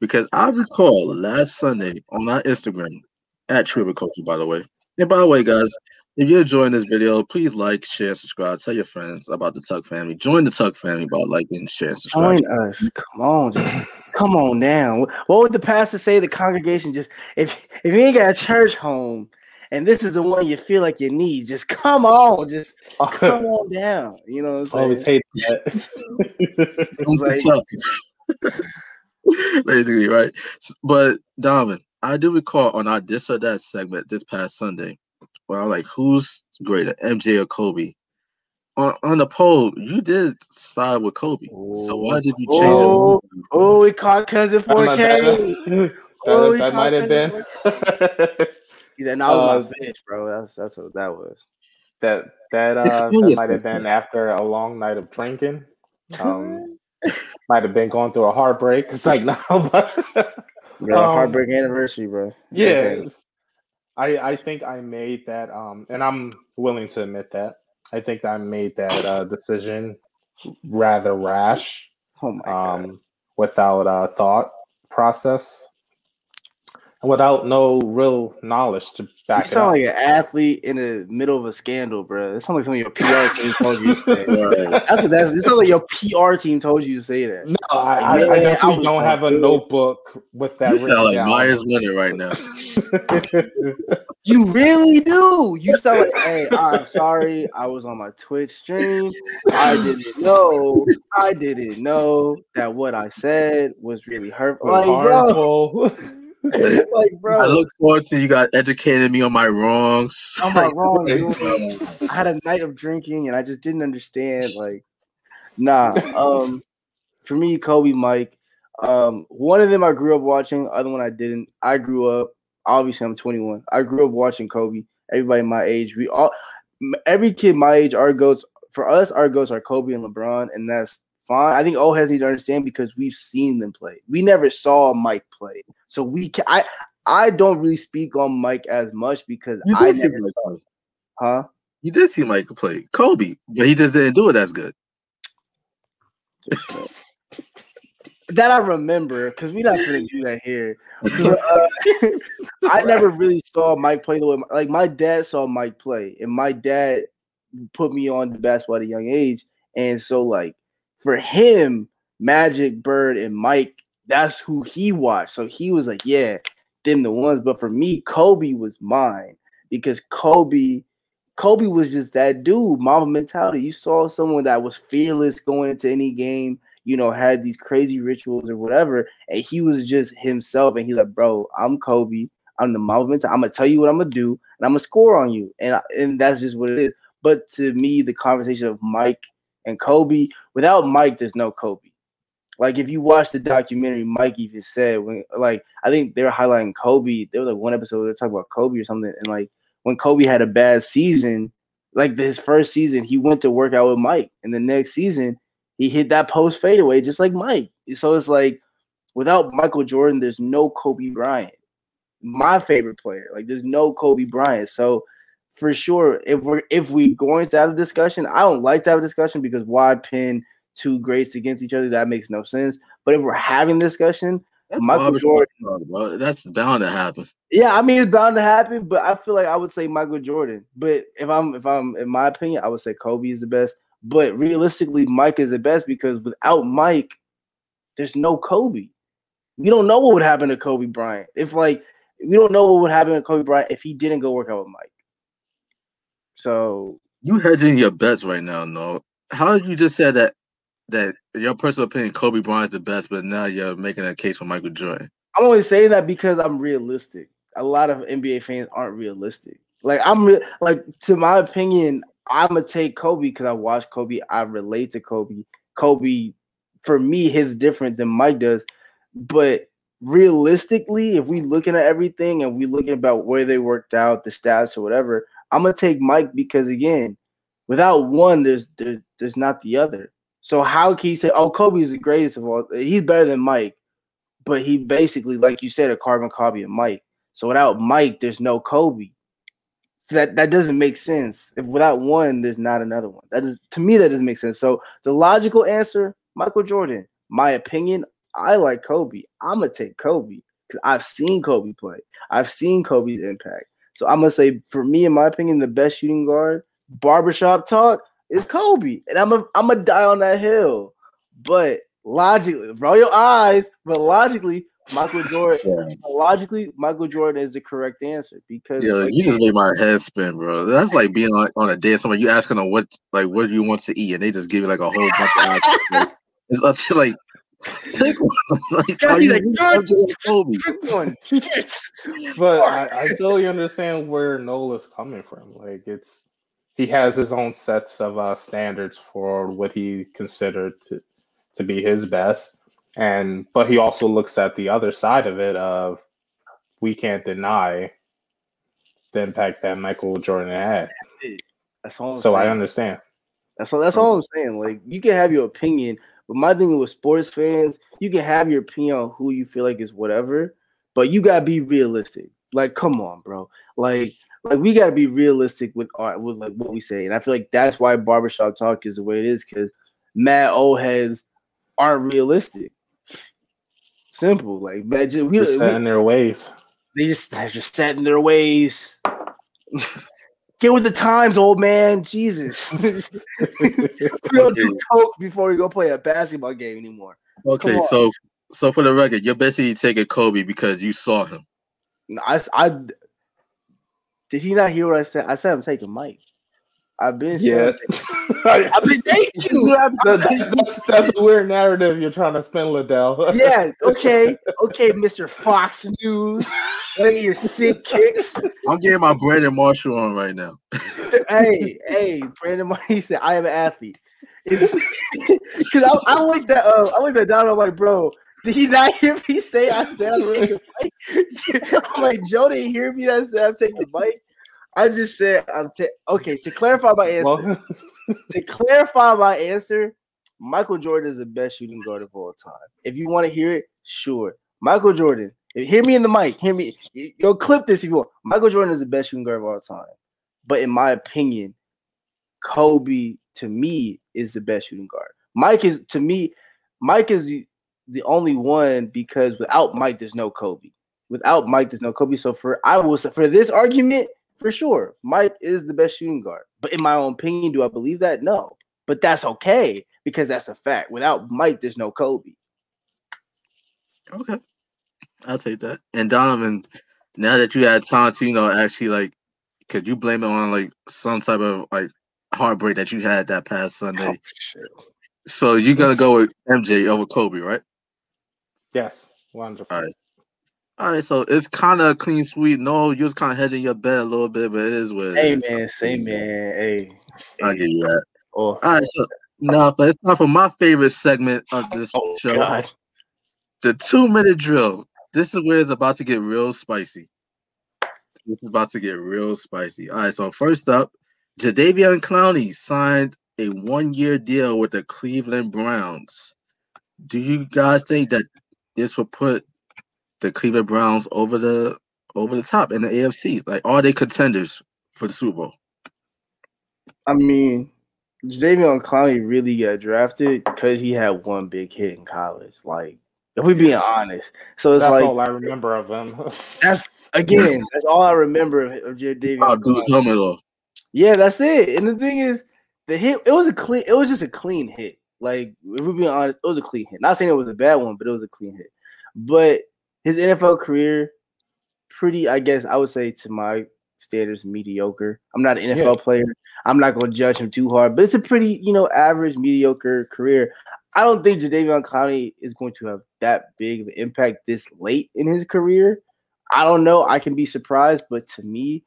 because I recall last Sunday on our Instagram at True Urban Culture, by the way. And by the way, guys, if you're enjoying this video, please like, share, subscribe. Tell your friends about the Tuck family. Join the Tuck family by liking, share, subscribe. Join us. Come on, just come on down. What would the pastor say? The congregation just if if you ain't got a church home and this is the one you feel like you need, just come on, just come <laughs> on down. You know what I'm saying? Always hate that. <laughs> <laughs> like, <laughs> basically, right? But Donovan, I do recall on our this or that segment this past Sunday where I'm like, who's greater, MJ or Kobe? On, on the poll, you did side with Kobe. So why did you change oh, it? Oh, we caught cousin 4K. oh, that, that might <laughs> have been. He said, "No, uh, my fish, bro. That's that's what that was." That that uh, that might have been after a long night of drinking. Um, might have been going through a heartbreak. It's like no, <laughs> but yeah, um, heartbreak anniversary, bro. yeah, I I think I made that. Um, and I'm willing to admit that. I think I made that uh, decision rather rash. Oh my um, god! Without a thought process without no real knowledge to back. You sound like an athlete in the middle of a scandal, bro. It sounds like some of your PR <laughs> team told you to say. That's what that's. It sounds like your PR team told you to say that. No, I, I, I definitely don't have a notebook with that. You sound like down. Meyers Leonard right now. <laughs> you really do. You sound like, hey, I'm sorry. I was on my Twitch stream. I didn't know. I didn't know that what I said was really hurtful. Like, harmful. Bro. <laughs> <laughs> like, bro, I look forward to you guys educating me on my wrongs. <laughs> On my wrongs. I had a night of drinking and I just didn't understand. Like, nah. Um, for me, Kobe, Mike. Um, one of them I grew up watching. Other one I didn't. I grew up. Obviously, I'm 21. I grew up watching Kobe. Everybody my age, we all, every kid my age, our goats. For us, our goats are Kobe and LeBron, and that's fine. I think old heads need to understand because we've seen them play. We never saw Mike play, so we can. I I don't really speak on Mike as much because I never. Saw, huh? You did see Mike play Kobe, but he just didn't do it as good. that I remember because we're not gonna do that here. <laughs> But, uh, <laughs> I never really saw Mike play the way like my dad saw Mike play, and my dad put me on the basketball at a young age, and so like for him, Magic, Bird, and Mike, that's who he watched. So he was like, yeah, them the ones. But for me, Kobe was mine because Kobe, Kobe was just that dude, mamba mentality. You saw someone that was fearless going into any game, you know, had these crazy rituals or whatever, and he was just himself. And he's like, bro, I'm Kobe. I'm the mamba mentality. I'm gonna tell you what I'm gonna do, and I'm gonna score on you, and and that's just what it is. But to me, the conversation of Mike and Kobe. Without Mike, there's no Kobe. Like if you watch the documentary, Mike even said when like I think they were highlighting Kobe. There was like one episode where they were talking about Kobe or something, and like when Kobe had a bad season, like his first season, he went to work out with Mike, and the next season he hit that post fadeaway just like Mike. So it's like without Michael Jordan, there's no Kobe Bryant. my favorite player. Like there's no Kobe Bryant. So for sure, if we're if we going to have a discussion, I don't like to have a discussion because why pin two greats against each other? That makes no sense. But if we're having discussion, That's Michael Jordan. That's bound to happen. Yeah, I mean it's bound to happen, but I feel like I would say Michael Jordan. But if I'm if I'm in my opinion, I would say Kobe is the best. But realistically, Mike is the best because without Mike, there's no Kobe. We don't know what would happen to Kobe Bryant. If like we don't know what would happen to Kobe Bryant if he didn't go work out with Mike. So You hedging your bets right now, no? How did you just said that that your personal opinion Kobe Bryant's the best, but now you're making a case for Michael Jordan? I'm only saying that because I'm realistic. A lot of NBA fans aren't realistic. Like I'm re- like to my opinion, I'm gonna take Kobe because I watched Kobe. I relate to Kobe. Kobe, for me, his different than Mike does. But realistically, if we looking at everything and we looking about where they worked out, the stats or whatever, I'm gonna take Mike because again, without one, there's there's, there's not the other. So how can you say, oh, Kobe is the greatest of all? He's better than Mike but he basically, like you said, a carbon copy of Mike. So without Mike, there's no Kobe. So that that doesn't make sense. If without one, there's not another one. That is to me that doesn't make sense. So the logical answer, Michael Jordan. My opinion, I like Kobe. I'm gonna take Kobe because I've seen Kobe play. I've seen Kobe's impact. So I'm gonna say, for me, in my opinion, the best shooting guard, barbershop talk, is Kobe, and I'm a, I'm gonna die on that hill. But logically, roll your eyes, but logically, Michael Jordan, logically, Michael Jordan is the correct answer because Yeah, like, you just made my head spin, bro. That's like being on, on a date. Somebody you asking them what like what do you want to eat, and they just give you like a whole bunch of <laughs> options. Like, it's up to like pick one. <laughs> like, God, he's like, "God." Kobe? pick one. <laughs> But I, I totally understand where Noel's coming from. Like it's he has his own sets of uh, standards for what he considered to to be his best, and but he also looks at the other side of it of we can't deny the impact that Michael Jordan had. That's all. I'm So I understand. That's all. That's all I'm saying. Like you can have your opinion, but my thing with sports fans, you can have your opinion on who you feel like is whatever, but you gotta be realistic. Like, come on, bro. Like, like we gotta be realistic with art, with like what we say, and I feel like that's why barbershop talk is the way it is because mad old heads aren't realistic. Simple, like man, just, we, They're we- in their ways. they just they're just set in their ways. <laughs> Get with the times, old man. Jesus. <laughs> <laughs> we don't do coke before we go play a basketball game anymore. Okay, so so for the record, you're basically taking Kobe because you saw him. I, I did he not hear what I said? I said I'm taking Mike. I've been Yeah. <laughs> I've been thank you. That- that's that's a weird narrative you're trying to spin, Liddell. <laughs> Yeah, okay, okay, Mr. Fox News. Look at your sick kicks. I'm getting my Brandon Marshall on right now. hey, hey, Brandon Marshall. He said I am an athlete. Because <laughs> I, I looked at uh, I looked at Don. I'm like, bro, did he not hear me say I said I'm taking the mic? I'm like, Joe didn't hear me. I said I'm taking the mic. I just said I'm ta- okay. To clarify my <laughs> answer, Well, to clarify my answer, Michael Jordan is the best shooting guard of all time. If you want to hear it, sure. Michael Jordan. Hear me in the mic. Hear me. Yo, clip this if you want. Michael Jordan is the best shooting guard of all time. But in my opinion, Kobe to me is the best shooting guard. Mike is to me, Mike is the, the only one because without Mike, there's no Kobe. Without Mike, there's no Kobe. So for I will for this argument, for sure, Mike is the best shooting guard. But in my own opinion, do I believe that? No. But that's okay because that's a fact. Without Mike, there's no Kobe. Okay, I'll take that. And Donovan, now that you had time to, you know, actually like, could you blame it on like some type of like heartbreak that you had that past Sunday? Oh. So you're gonna go with MJ over Kobe, right? yes, wonderful. All right. All right, so it's kind of clean sweep. No, you was kind of hedging your bet a little bit, but it is what it Hey is. man, say man, hey. I'll give you that. Oh, All right, so now but it's time for my favorite segment of this oh show, God. the two minute drill. This is where it's about to get real spicy. This is about to get real spicy. All right, so first up, Jadeveon Clowney signed a one year deal with the Cleveland Browns. Do you guys think that this will put the Cleveland Browns over the over the top in the AFC. Like, are they contenders for the Super Bowl? I mean, Jadeveon Clowney really got drafted because he had one big hit in college. Like, if we're being honest, so it's That's like all I remember of him. <laughs> that's again, that's all I remember of, of Jadeveon. Oh, dude's Clowney. helmet off. Yeah, that's it. And the thing is, the hit it was a clean. It was just a clean hit. Like if we're being honest, it was a clean hit. Not saying it was a bad one, but it was a clean hit. But his NFL career, pretty, I guess I would say to my standards, mediocre. I'm not an NFL player. I'm not going to judge him too hard, but it's a pretty, you know, average, mediocre career. I don't think Jadeveon Clowney is going to have that big of an impact this late in his career. I don't know. I can be surprised, but to me,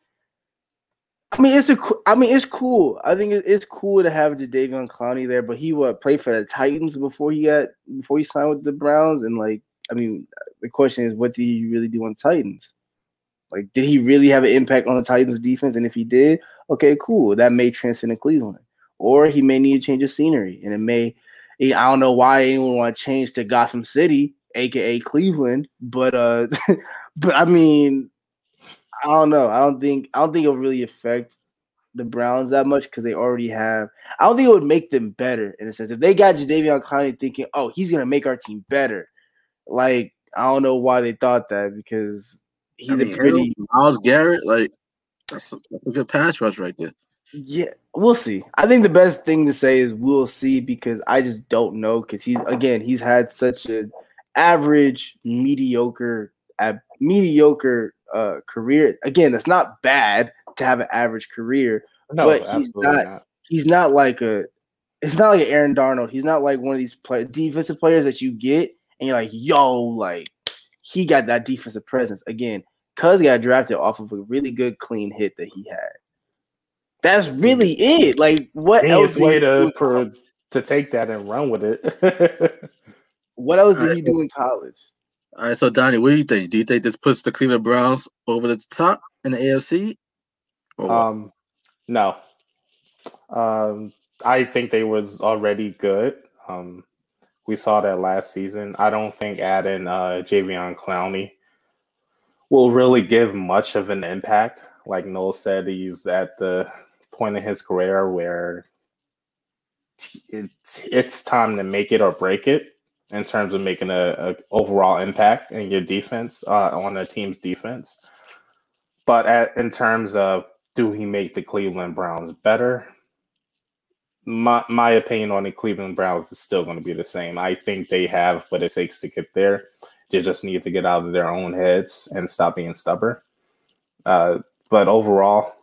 I mean, it's a. I mean, it's cool. I think it's cool to have Jadeveon Clowney there, but he what played for the Titans before he got before he signed with the Browns, and like, I mean, the question is, what did he really do on Titans? Like, did he really have an impact on the Titans defense? And if he did, okay, cool. That may transcend to Cleveland, or he may need a change of scenery, and it may. I don't know why anyone want to change to Gotham City, aka Cleveland, but uh, <laughs> but I mean, I don't know. I don't think I don't think it'll really affect the Browns that much because they already have. I don't think it would make them better in a sense. If they got Jadeveon Clowney thinking, "Oh, he's gonna make our team better," like I don't know why they thought that because he's I mean, a pretty Myles Garrett, like that's a, that's a good pass rush right there. yeah. We'll see. I think the best thing to say is we'll see because I just don't know because he's again he's had such an average, mediocre, ab- mediocre uh career. Again, that's not bad to have an average career. no, But he's not- not. he's not like a it's not like Aaron Donald. He's not like one of these play, defensive players that you get and you're like, yo, like he got that defensive presence. Again, Cuz got drafted off of a really good clean hit that he had. That's really it. Like what else Genius did way to in for, to take that and run with it. <laughs> what else did Alright, he do in college? All right, so Donnie, what do you think? Do you think this puts the Cleveland Browns over the top in the AFC? Um, no. Um, I think they was already good. Um, we saw that last season. I don't think adding uh, Javion Clowney will really give much of an impact. Like Noel said, he's at the point in his career where it's, time to make it or break it in terms of making a, overall impact in your defense uh, on a team's defense. But at, in terms of do he make the Cleveland Browns better? My my opinion on the Cleveland Browns is still going to be the same. I think they have what it takes to get there. They just need to get out of their own heads and stop being stubborn. Uh, but overall,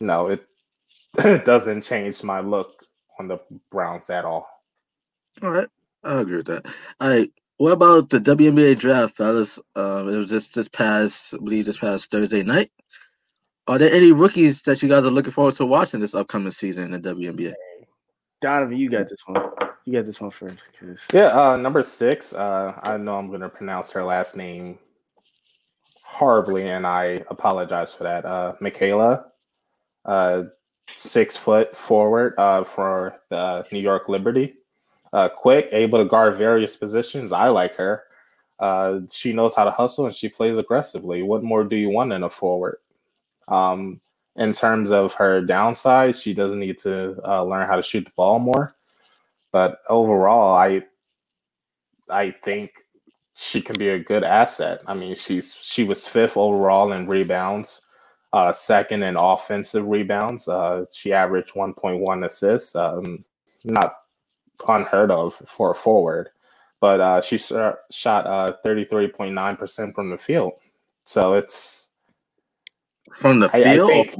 no, it, <laughs> it doesn't change my look on the Browns at all. All right, I agree with that. All right, what about the WNBA draft, fellas? Um, it was just this past, I believe, this past Thursday night. Are there any rookies that you guys are looking forward to watching this upcoming season in the WNBA? Donovan, you got this one. You got this one first. 'cause- Yeah, uh, number six. Uh, I know I'm going to pronounce her last name horribly, and I apologize for that. Uh, Michaela, uh, six foot forward uh, for the New York Liberty. Uh, quick, able to guard various positions. I like her. Uh, she knows how to hustle and she plays aggressively. What more do you want in a forward? Um, in terms of her downside, she doesn't need to uh, learn how to shoot the ball more. But overall, I I think she can be a good asset. I mean, she's she was fifth overall in rebounds, uh, second in offensive rebounds. Uh, she averaged 1.1 assists, um, not unheard of for a forward. But uh, she shot uh, 33.9% from the field. So it's From the I- I field? think-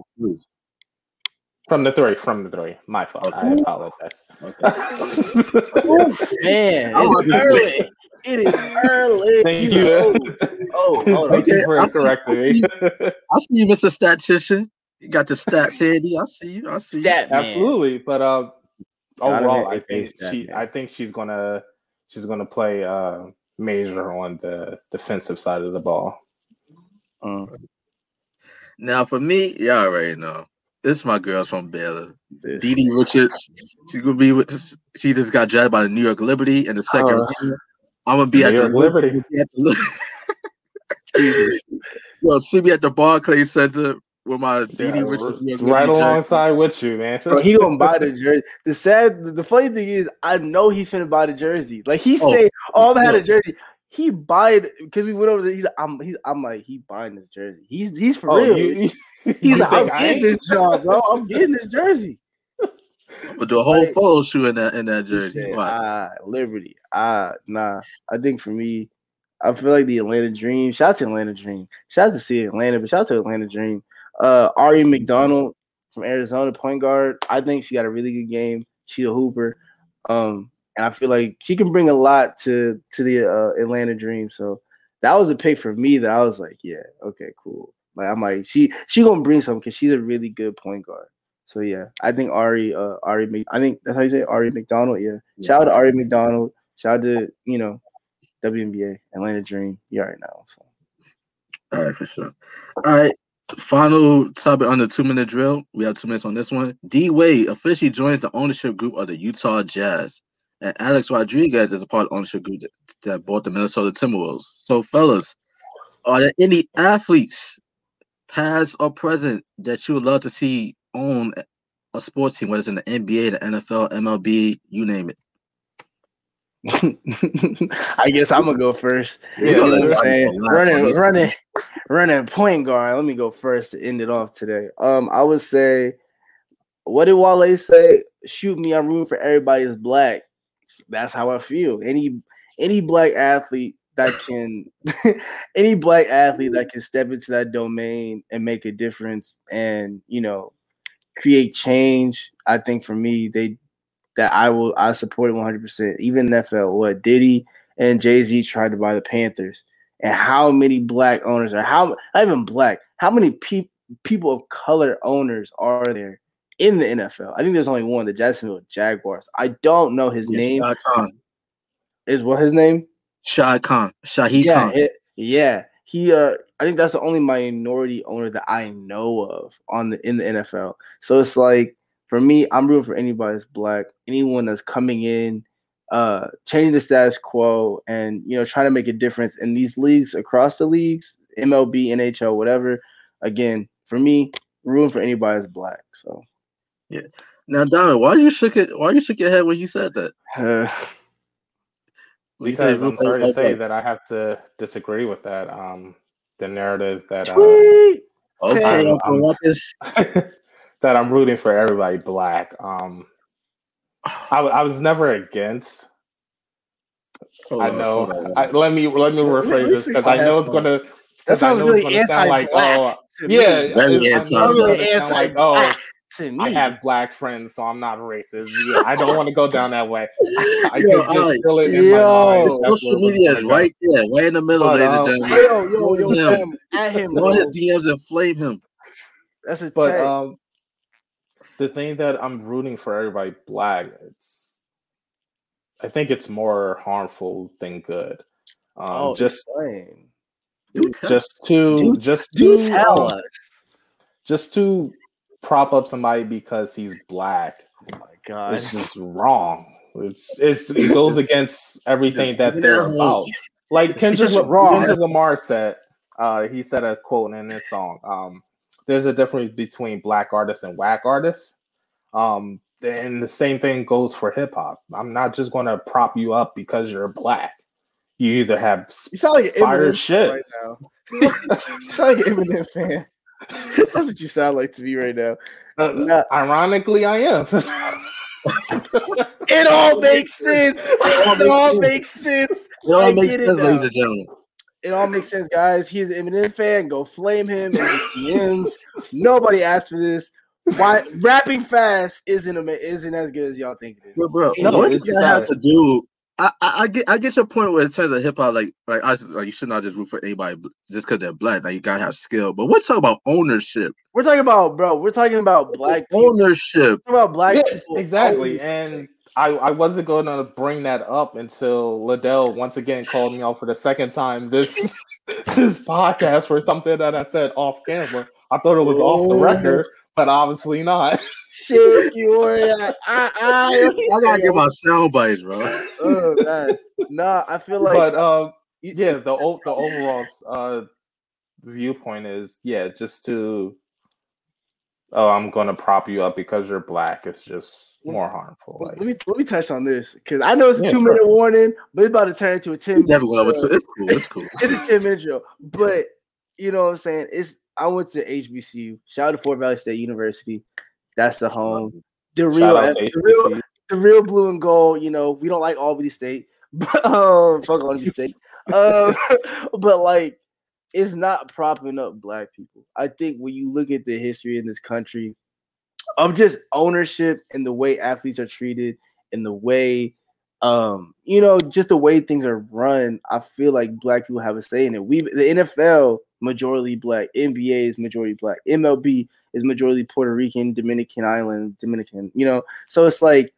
from the three, from the three. My fault. I Okay. apologize. <laughs> Man, Oh, it's my early. It is early. <laughs> Thank know. you. Oh, hold on. Thank you Okay, for I see- correcting I me. <laughs> I see you, Mr. Statistician. You got the stats handy. I see you. I see you. Man. Absolutely, but uh, overall, I think she, man. I think she's gonna, she's gonna play uh major on the defensive side of the ball. Mm, Now, for me, y'all already know. This is my girls from Baylor. this. DiDi Richards. She's gonna be with. She just got drafted by the New York Liberty in the second Uh, round. I'm gonna be New at the York Liberty. <laughs> be at the, <laughs> Jesus. Yo, see me at the Barclays Center with my Didi Yeah, Richards. New York right Liberty jersey. alongside with you, man. Bro, he gonna buy the jersey. The sad, the funny thing is, I know he finna buy the jersey. Like he Oh, said, "Oh, I had yeah. a jersey." He buy because we went over there. He's, I'm, he's, I'm like, he buying this jersey. He's, he's for Oh, real. you, you, <laughs> he's like, I'm I getting this job, bro. I'm getting this jersey. I'm gonna do a whole Like- photo shoot in that in that jersey. said, Why? ah, Liberty. Ah, nah. I think for me, I feel like the Atlanta Dream. Shout out to Atlanta Dream. Shout out to see Atlanta, but shout out to Atlanta Dream. Uh, Aari McDonald from Arizona, point guard. I think she got a really good game. She a hooper. Um, and I feel like she can bring a lot to to the uh, Atlanta Dream. So that was a pick for me that I was like, yeah, okay, cool. Like I'm like, she she gonna bring something because she's a really good point guard. So yeah, I think Aari, uh, Aari, I think that's how you say it, Aari McDonald. Yeah, shout out to Aari McDonald. Shout out to you know WNBA Atlanta Dream. You already know. So. All right, for sure. All right. Final topic on the two minute drill. We have two minutes on this one. D Wade officially joins the ownership group of the Utah Jazz. And Alex Rodriguez is a part of the ownership group that, that bought the Minnesota Timberwolves. So, fellas, are there any athletes, past or present, that you would love to see own a sports team, whether it's in the NBA, the NFL, MLB, you name it? <laughs> I guess I'm gonna go first. Yeah, You know what I'm saying? Running, running, running point guard. Let me go first to end it off today. Um, I would say, what did Wale say? Shoot me, I'm rooting for everybody is black. That's how I feel. Any any black athlete that can <laughs> any black athlete that can step into that domain and make a difference and you know create change. I think for me, they that I will I support it 100. percent Even NFL, what Diddy and Jay Z tried to buy the Panthers, and how many black owners are how not even black? How many people people of color owners are there in the NFL? I think there's only one, the Jacksonville Jaguars. I don't know his name. Shad Khan. Is what his name? Shad Khan. Shahid yeah, Khan. it- yeah. He uh I think that's the only minority owner that I know of on the in the NFL. So it's like for me, I'm rooting for anybody that's black, anyone that's coming in, uh changing the status quo and you know trying to make a difference in these leagues across the leagues, MLB, NHL, whatever. Again, for me, rooting for anybody that's black. So Now, Diamond, why you shook it? Why you shook your head when you said that? uh, <sighs> because I'm sorry to say that I have to disagree with that. Um, the narrative that uh. Okay, Tay. Uncle I'm- Ruckus. <laughs> that I'm rooting for everybody black. Um, I, w- I was never against. Hold I know. hold on. I, let me let me rephrase this because I know it's headphones. gonna. That sounds really it's gonna like, anti-black. oh, yeah, Very it's- I know anti- it's Really like, oh, anti-black to me. I have black friends, so I'm not racist. Yeah, I don't want to go down that way. <laughs> I Yo, could just alright. feel it in Yo. my mind. That's Social where it was media is gonna right there, right in the middle, But, ladies um, and Yo, gentlemen. yo, yo, Flame him. at him, Go ahead, bro. DMs and flame him. That's a But tag. um, the thing that I'm rooting for everybody black, it's I think it's more harmful than good. Um, oh, just explain. Just to Do- just Do to tell us. just to prop up somebody because he's black Oh my god. it's just wrong. It's it's it goes against everything that they're about. Like Kendrick, just wrong. Kendrick Lamar said, uh, he said a quote in this song. Um, there's a difference between black artists and whack artists. Um, and the same thing goes for hip hop. I'm not just going to prop you up because you're black. You either have You sound like an Fire Eminem shit. right now. <laughs> you sound like an Eminem fan. <laughs> That's what you sound like to me right now. uh, <laughs> Nah, ironically, I am. <laughs> it all makes sense. It all makes sense. It all makes sense, ladies and gentlemen. It all makes sense, guys. He's an Eminem fan. Go flame him in his DMs. Nobody asked for this. Why rapping fast isn't isn't as good as y'all think it is. But bro, No, what does that have to do? I, I, I get I get your point where in terms of hip hop, like like I like you should not just root for anybody just because they're black. Like you gotta have skill. But we're talking about ownership. We're talking about, bro. We're talking about black ownership. We're about black Yeah, people. exactly. And I, I wasn't going to bring that up until Liddell once again called me out for the second time this <laughs> this podcast for something that I said off camera. I thought it was off the Oh. record, but obviously not. <laughs> shit, you were at. I, I, I gotta get my sound bites, bro. <laughs> oh, man. Nah, I feel like but um, yeah, the o- the overalls, uh, viewpoint is yeah, just to oh, I'm gonna prop you up because you're black. It's just more harmful. Like, let me let me touch on this because I know it's a yeah, two minute sure. warning, but it's about to turn into a ten. Definitely, it's, it's cool. It's cool. <laughs> it's a ten minute drill, but you know what I'm saying. It's I went to HBCU. Shout out to Fort Valley State University. That's the home. The real, the real, the real blue and gold. You know, we don't like Albany State, <laughs> but um, fuck Albany <laughs> State. Um, <laughs> but like it's not propping up black people. I think when you look at the history in this country of just ownership and the way athletes are treated and the way um you know just the way things are run i feel like black people have a say in it we the nfl majority black nba is majority black mlb is majority puerto rican dominican island dominican you know so it's like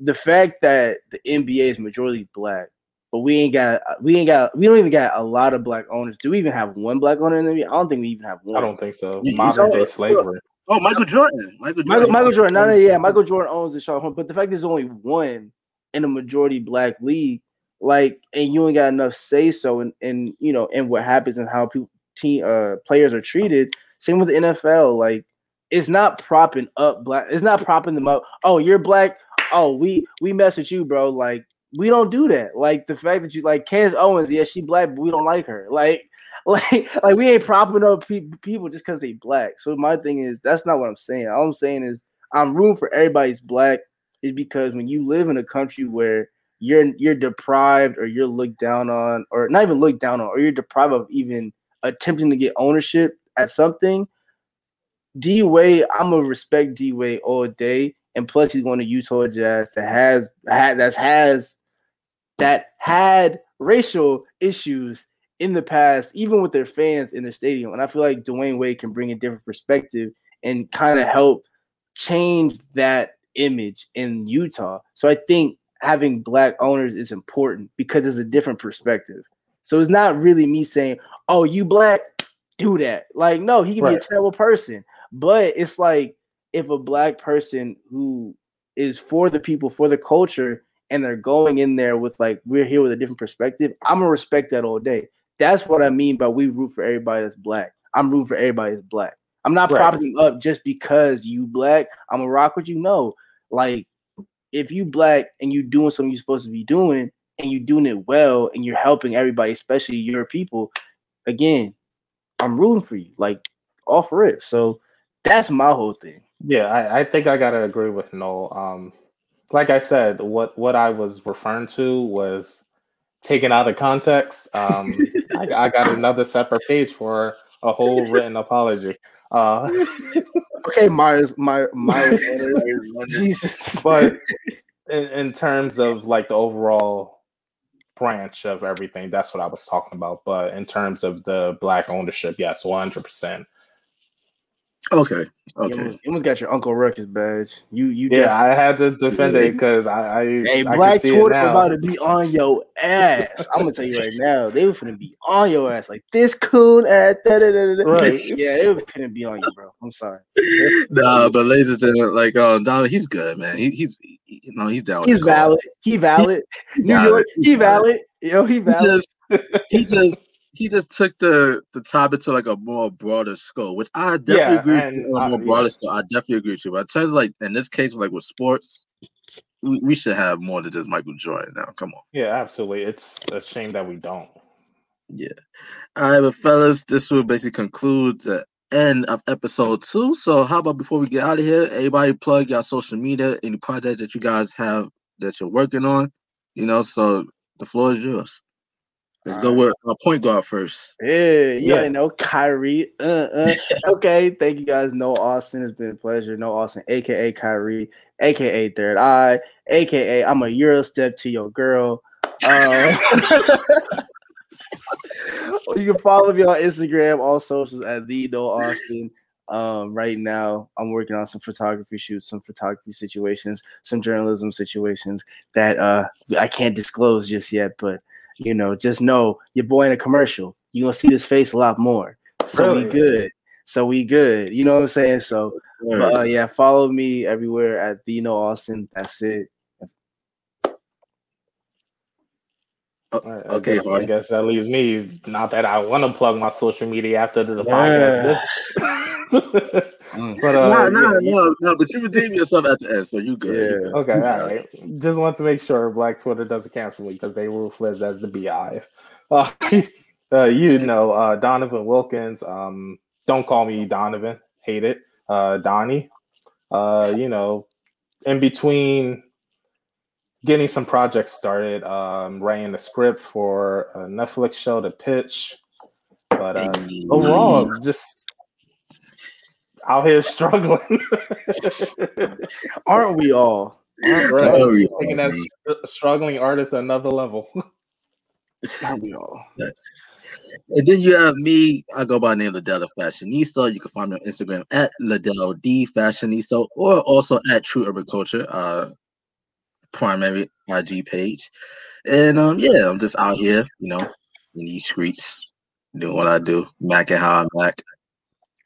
the fact that the nba is majority black but we ain't got we ain't got we don't even got a lot of black owners. Do we even have one black owner in the NBA? I don't think we even have one. I don't think so. Modern day slavery. Oh, Michael Jordan. Michael Jordan. Michael, Michael Jordan. Not, yeah, Michael Jordan owns the Charlotte but the fact there's only one in a majority black league, like, and you ain't got enough say so, and and you know, and what happens and how people team uh players are treated. Same with the NFL. Like, it's not propping up black. It's not propping them up. Oh, you're black. Oh, we we mess with you, bro. Like we don't do that. Like the fact that you like Candace Owens, yeah, she black, but we don't like her. Like, <laughs> like, like we ain't propping up pe- people just because they black. So my thing is that's not what I'm saying. All I'm saying is I'm rooting for everybody's black is because when you live in a country where you're you're deprived or you're looked down on, or not even looked down on, or you're deprived of even attempting to get ownership at something. D Wade, I'm gonna respect D Wade all day, and plus he's going to Utah Jazz that has had that has that had racial issues in the past, even with their fans in their stadium. And I feel like Dwyane Wade can bring a different perspective and kind of help change that image in Utah. So I think having black owners is important because it's a different perspective. So it's not really me saying, "Oh, you black, do that." Like, no, he can right. be a terrible person, but it's like if a black person who is for the people, for the culture, and they're going in there with like we're here with a different perspective, I'm gonna respect that all day. That's what I mean by we root for everybody that's black. I'm rooting for everybody that's black. I'm not right. propping up just because you black. I'm gonna rock with you. No, like if you black and you doing something you're supposed to be doing and you're doing it well and you're helping everybody, especially your people, again, I'm rooting for you. Like all for it. So that's my whole thing. Yeah, I, I think I gotta agree with Noel. Um, like I said, what what I was referring to was taken out of context. Um, <laughs> I, I, got another separate page for a whole written apology. Uh, <laughs> okay, Myers, my Myers, <laughs> Jesus. But in, in terms of like the overall branch of everything, that's what I was talking about. But in terms of the black ownership, yes, one hundred percent. Okay. Okay. You almost, you almost, got your Uncle Ruckus badge. You you Yeah, def- I had to defend it because I, I Hey, I Black Twitter about to be on your ass. I'm gonna tell you right now, they were gonna be on your ass like this coon at da, da, da, da. Right. <laughs> Yeah, they were gonna be on you, bro. I'm sorry. nah, but ladies and gentlemen, like um Donald, he's good, man. He, he's he, you know he's down. He's valid. He valid. <laughs> New York, he valid. Yo, he valid. He just, he just he just took the the topic to like a more broader scope, which I definitely yeah, agree with you on a more broader scope. I definitely agree with you. But in terms of like in this case, like with sports, we, we should have more than just Michael Jordan now. Come on. Yeah, absolutely. It's a shame that we don't. Yeah. All right, but fellas, this will basically conclude the end of episode two. So how about before we get out of here, everybody plug your social media, any project that you guys have that you're working on. You know, so the floor is yours. Let's All go right. with a point guard first. Yeah, you yeah. know Kyrie. Uh, uh. <laughs> okay, thank you guys. No Austin, it's been a pleasure. No Austin, aka Kyrie, aka Third Eye, aka I'm a Euro step to your girl. Uh, <laughs> you can follow me on Instagram, all socials at the No Austin. Um, right now, I'm working on some photography shoots, some photography situations, some journalism situations that uh I can't disclose just yet, but you know, just know your boy in a commercial. You're gonna see this face a lot more. So really? we good. So we good. You know what I'm saying? So but, uh, yeah, follow me everywhere at Dino Austin. That's it. Alright, I okay, guess, I guess that leaves me. Not that I want to plug my social media after the podcast. This- <laughs> but uh, no, no, no, no, but you redeemed yourself at the end, so you good. Yeah. Okay, You all got it. right. Just want to make sure Black Twitter doesn't cancel me because they rule ruthless as the BI. <laughs> Uh, uh, you know, uh, Donovan Wilkins. Um, don't call me Donovan. Hate it. Uh, Donnie. Uh, you know, in between getting some projects started, um, writing the script for a Netflix show to pitch. But Hey. overall, just out here struggling. <laughs> Aren't we all? Right. Oh, yeah, Taking that str- struggling artist another level. Aren't we all? And then you have me. I go by the name Liddell Fashionista. You can find me on Instagram at Liddell D Fashionista or also at True Urban Culture, uh, primary IG page. And um, yeah, I'm just out here, you know, in these streets, doing what I do, macking how I mac.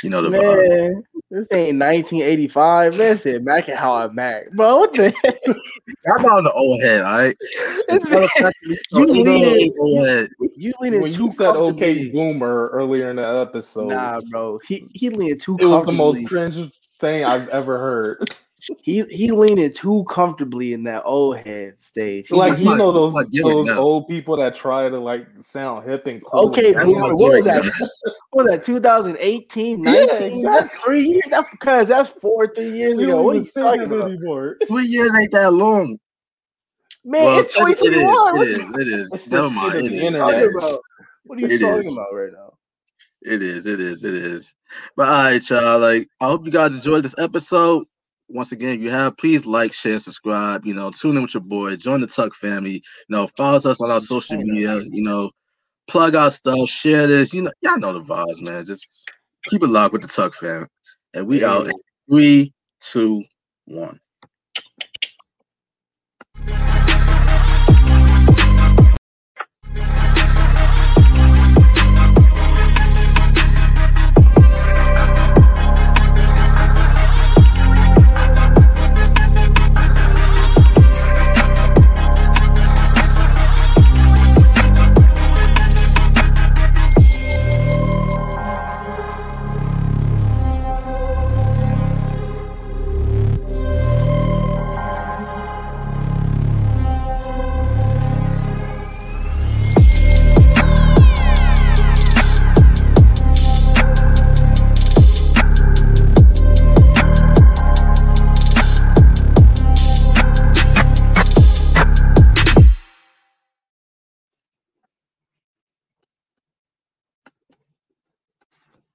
You know the vibe. Man, this ain't 1985. Man, said Mac and how I Mac. Bro, what the heck? <laughs> I'm on the old head, all right. This Matter man, of fact, you you leaning- old head. you leaning when too you said "okay, boomer" earlier in the episode, Nah, bro. He he leaning too it was the most comfortably. cringe thing I've ever heard. He he leaning too comfortably in that old head stage. He like was you know those those old people that try to like sound hip and cool. Okay, That's boomer. not What was that? <laughs> What was that? 2018, Yeah, exactly. That's three years. That's because that's four, three years ago. What are even you talking about? anymore. Three years ain't that long. Man, Well, it's it- it is, 2021. What It the is. It is. It's the Never state mind. of It the is. you internet. talking about? What are you It talking is. about right now? It is, it is, it is. But all right, y'all. Like, I hope you guys enjoyed this episode. Once again, you have, please like, share, subscribe. You know, tune in with your boy, join the Tuck family. You know, follow us on our social media. You know, plug our stuff, share this. You know, y'all know the vibes, man. Just keep it locked with the Tuck fam. And we out in three, two, one.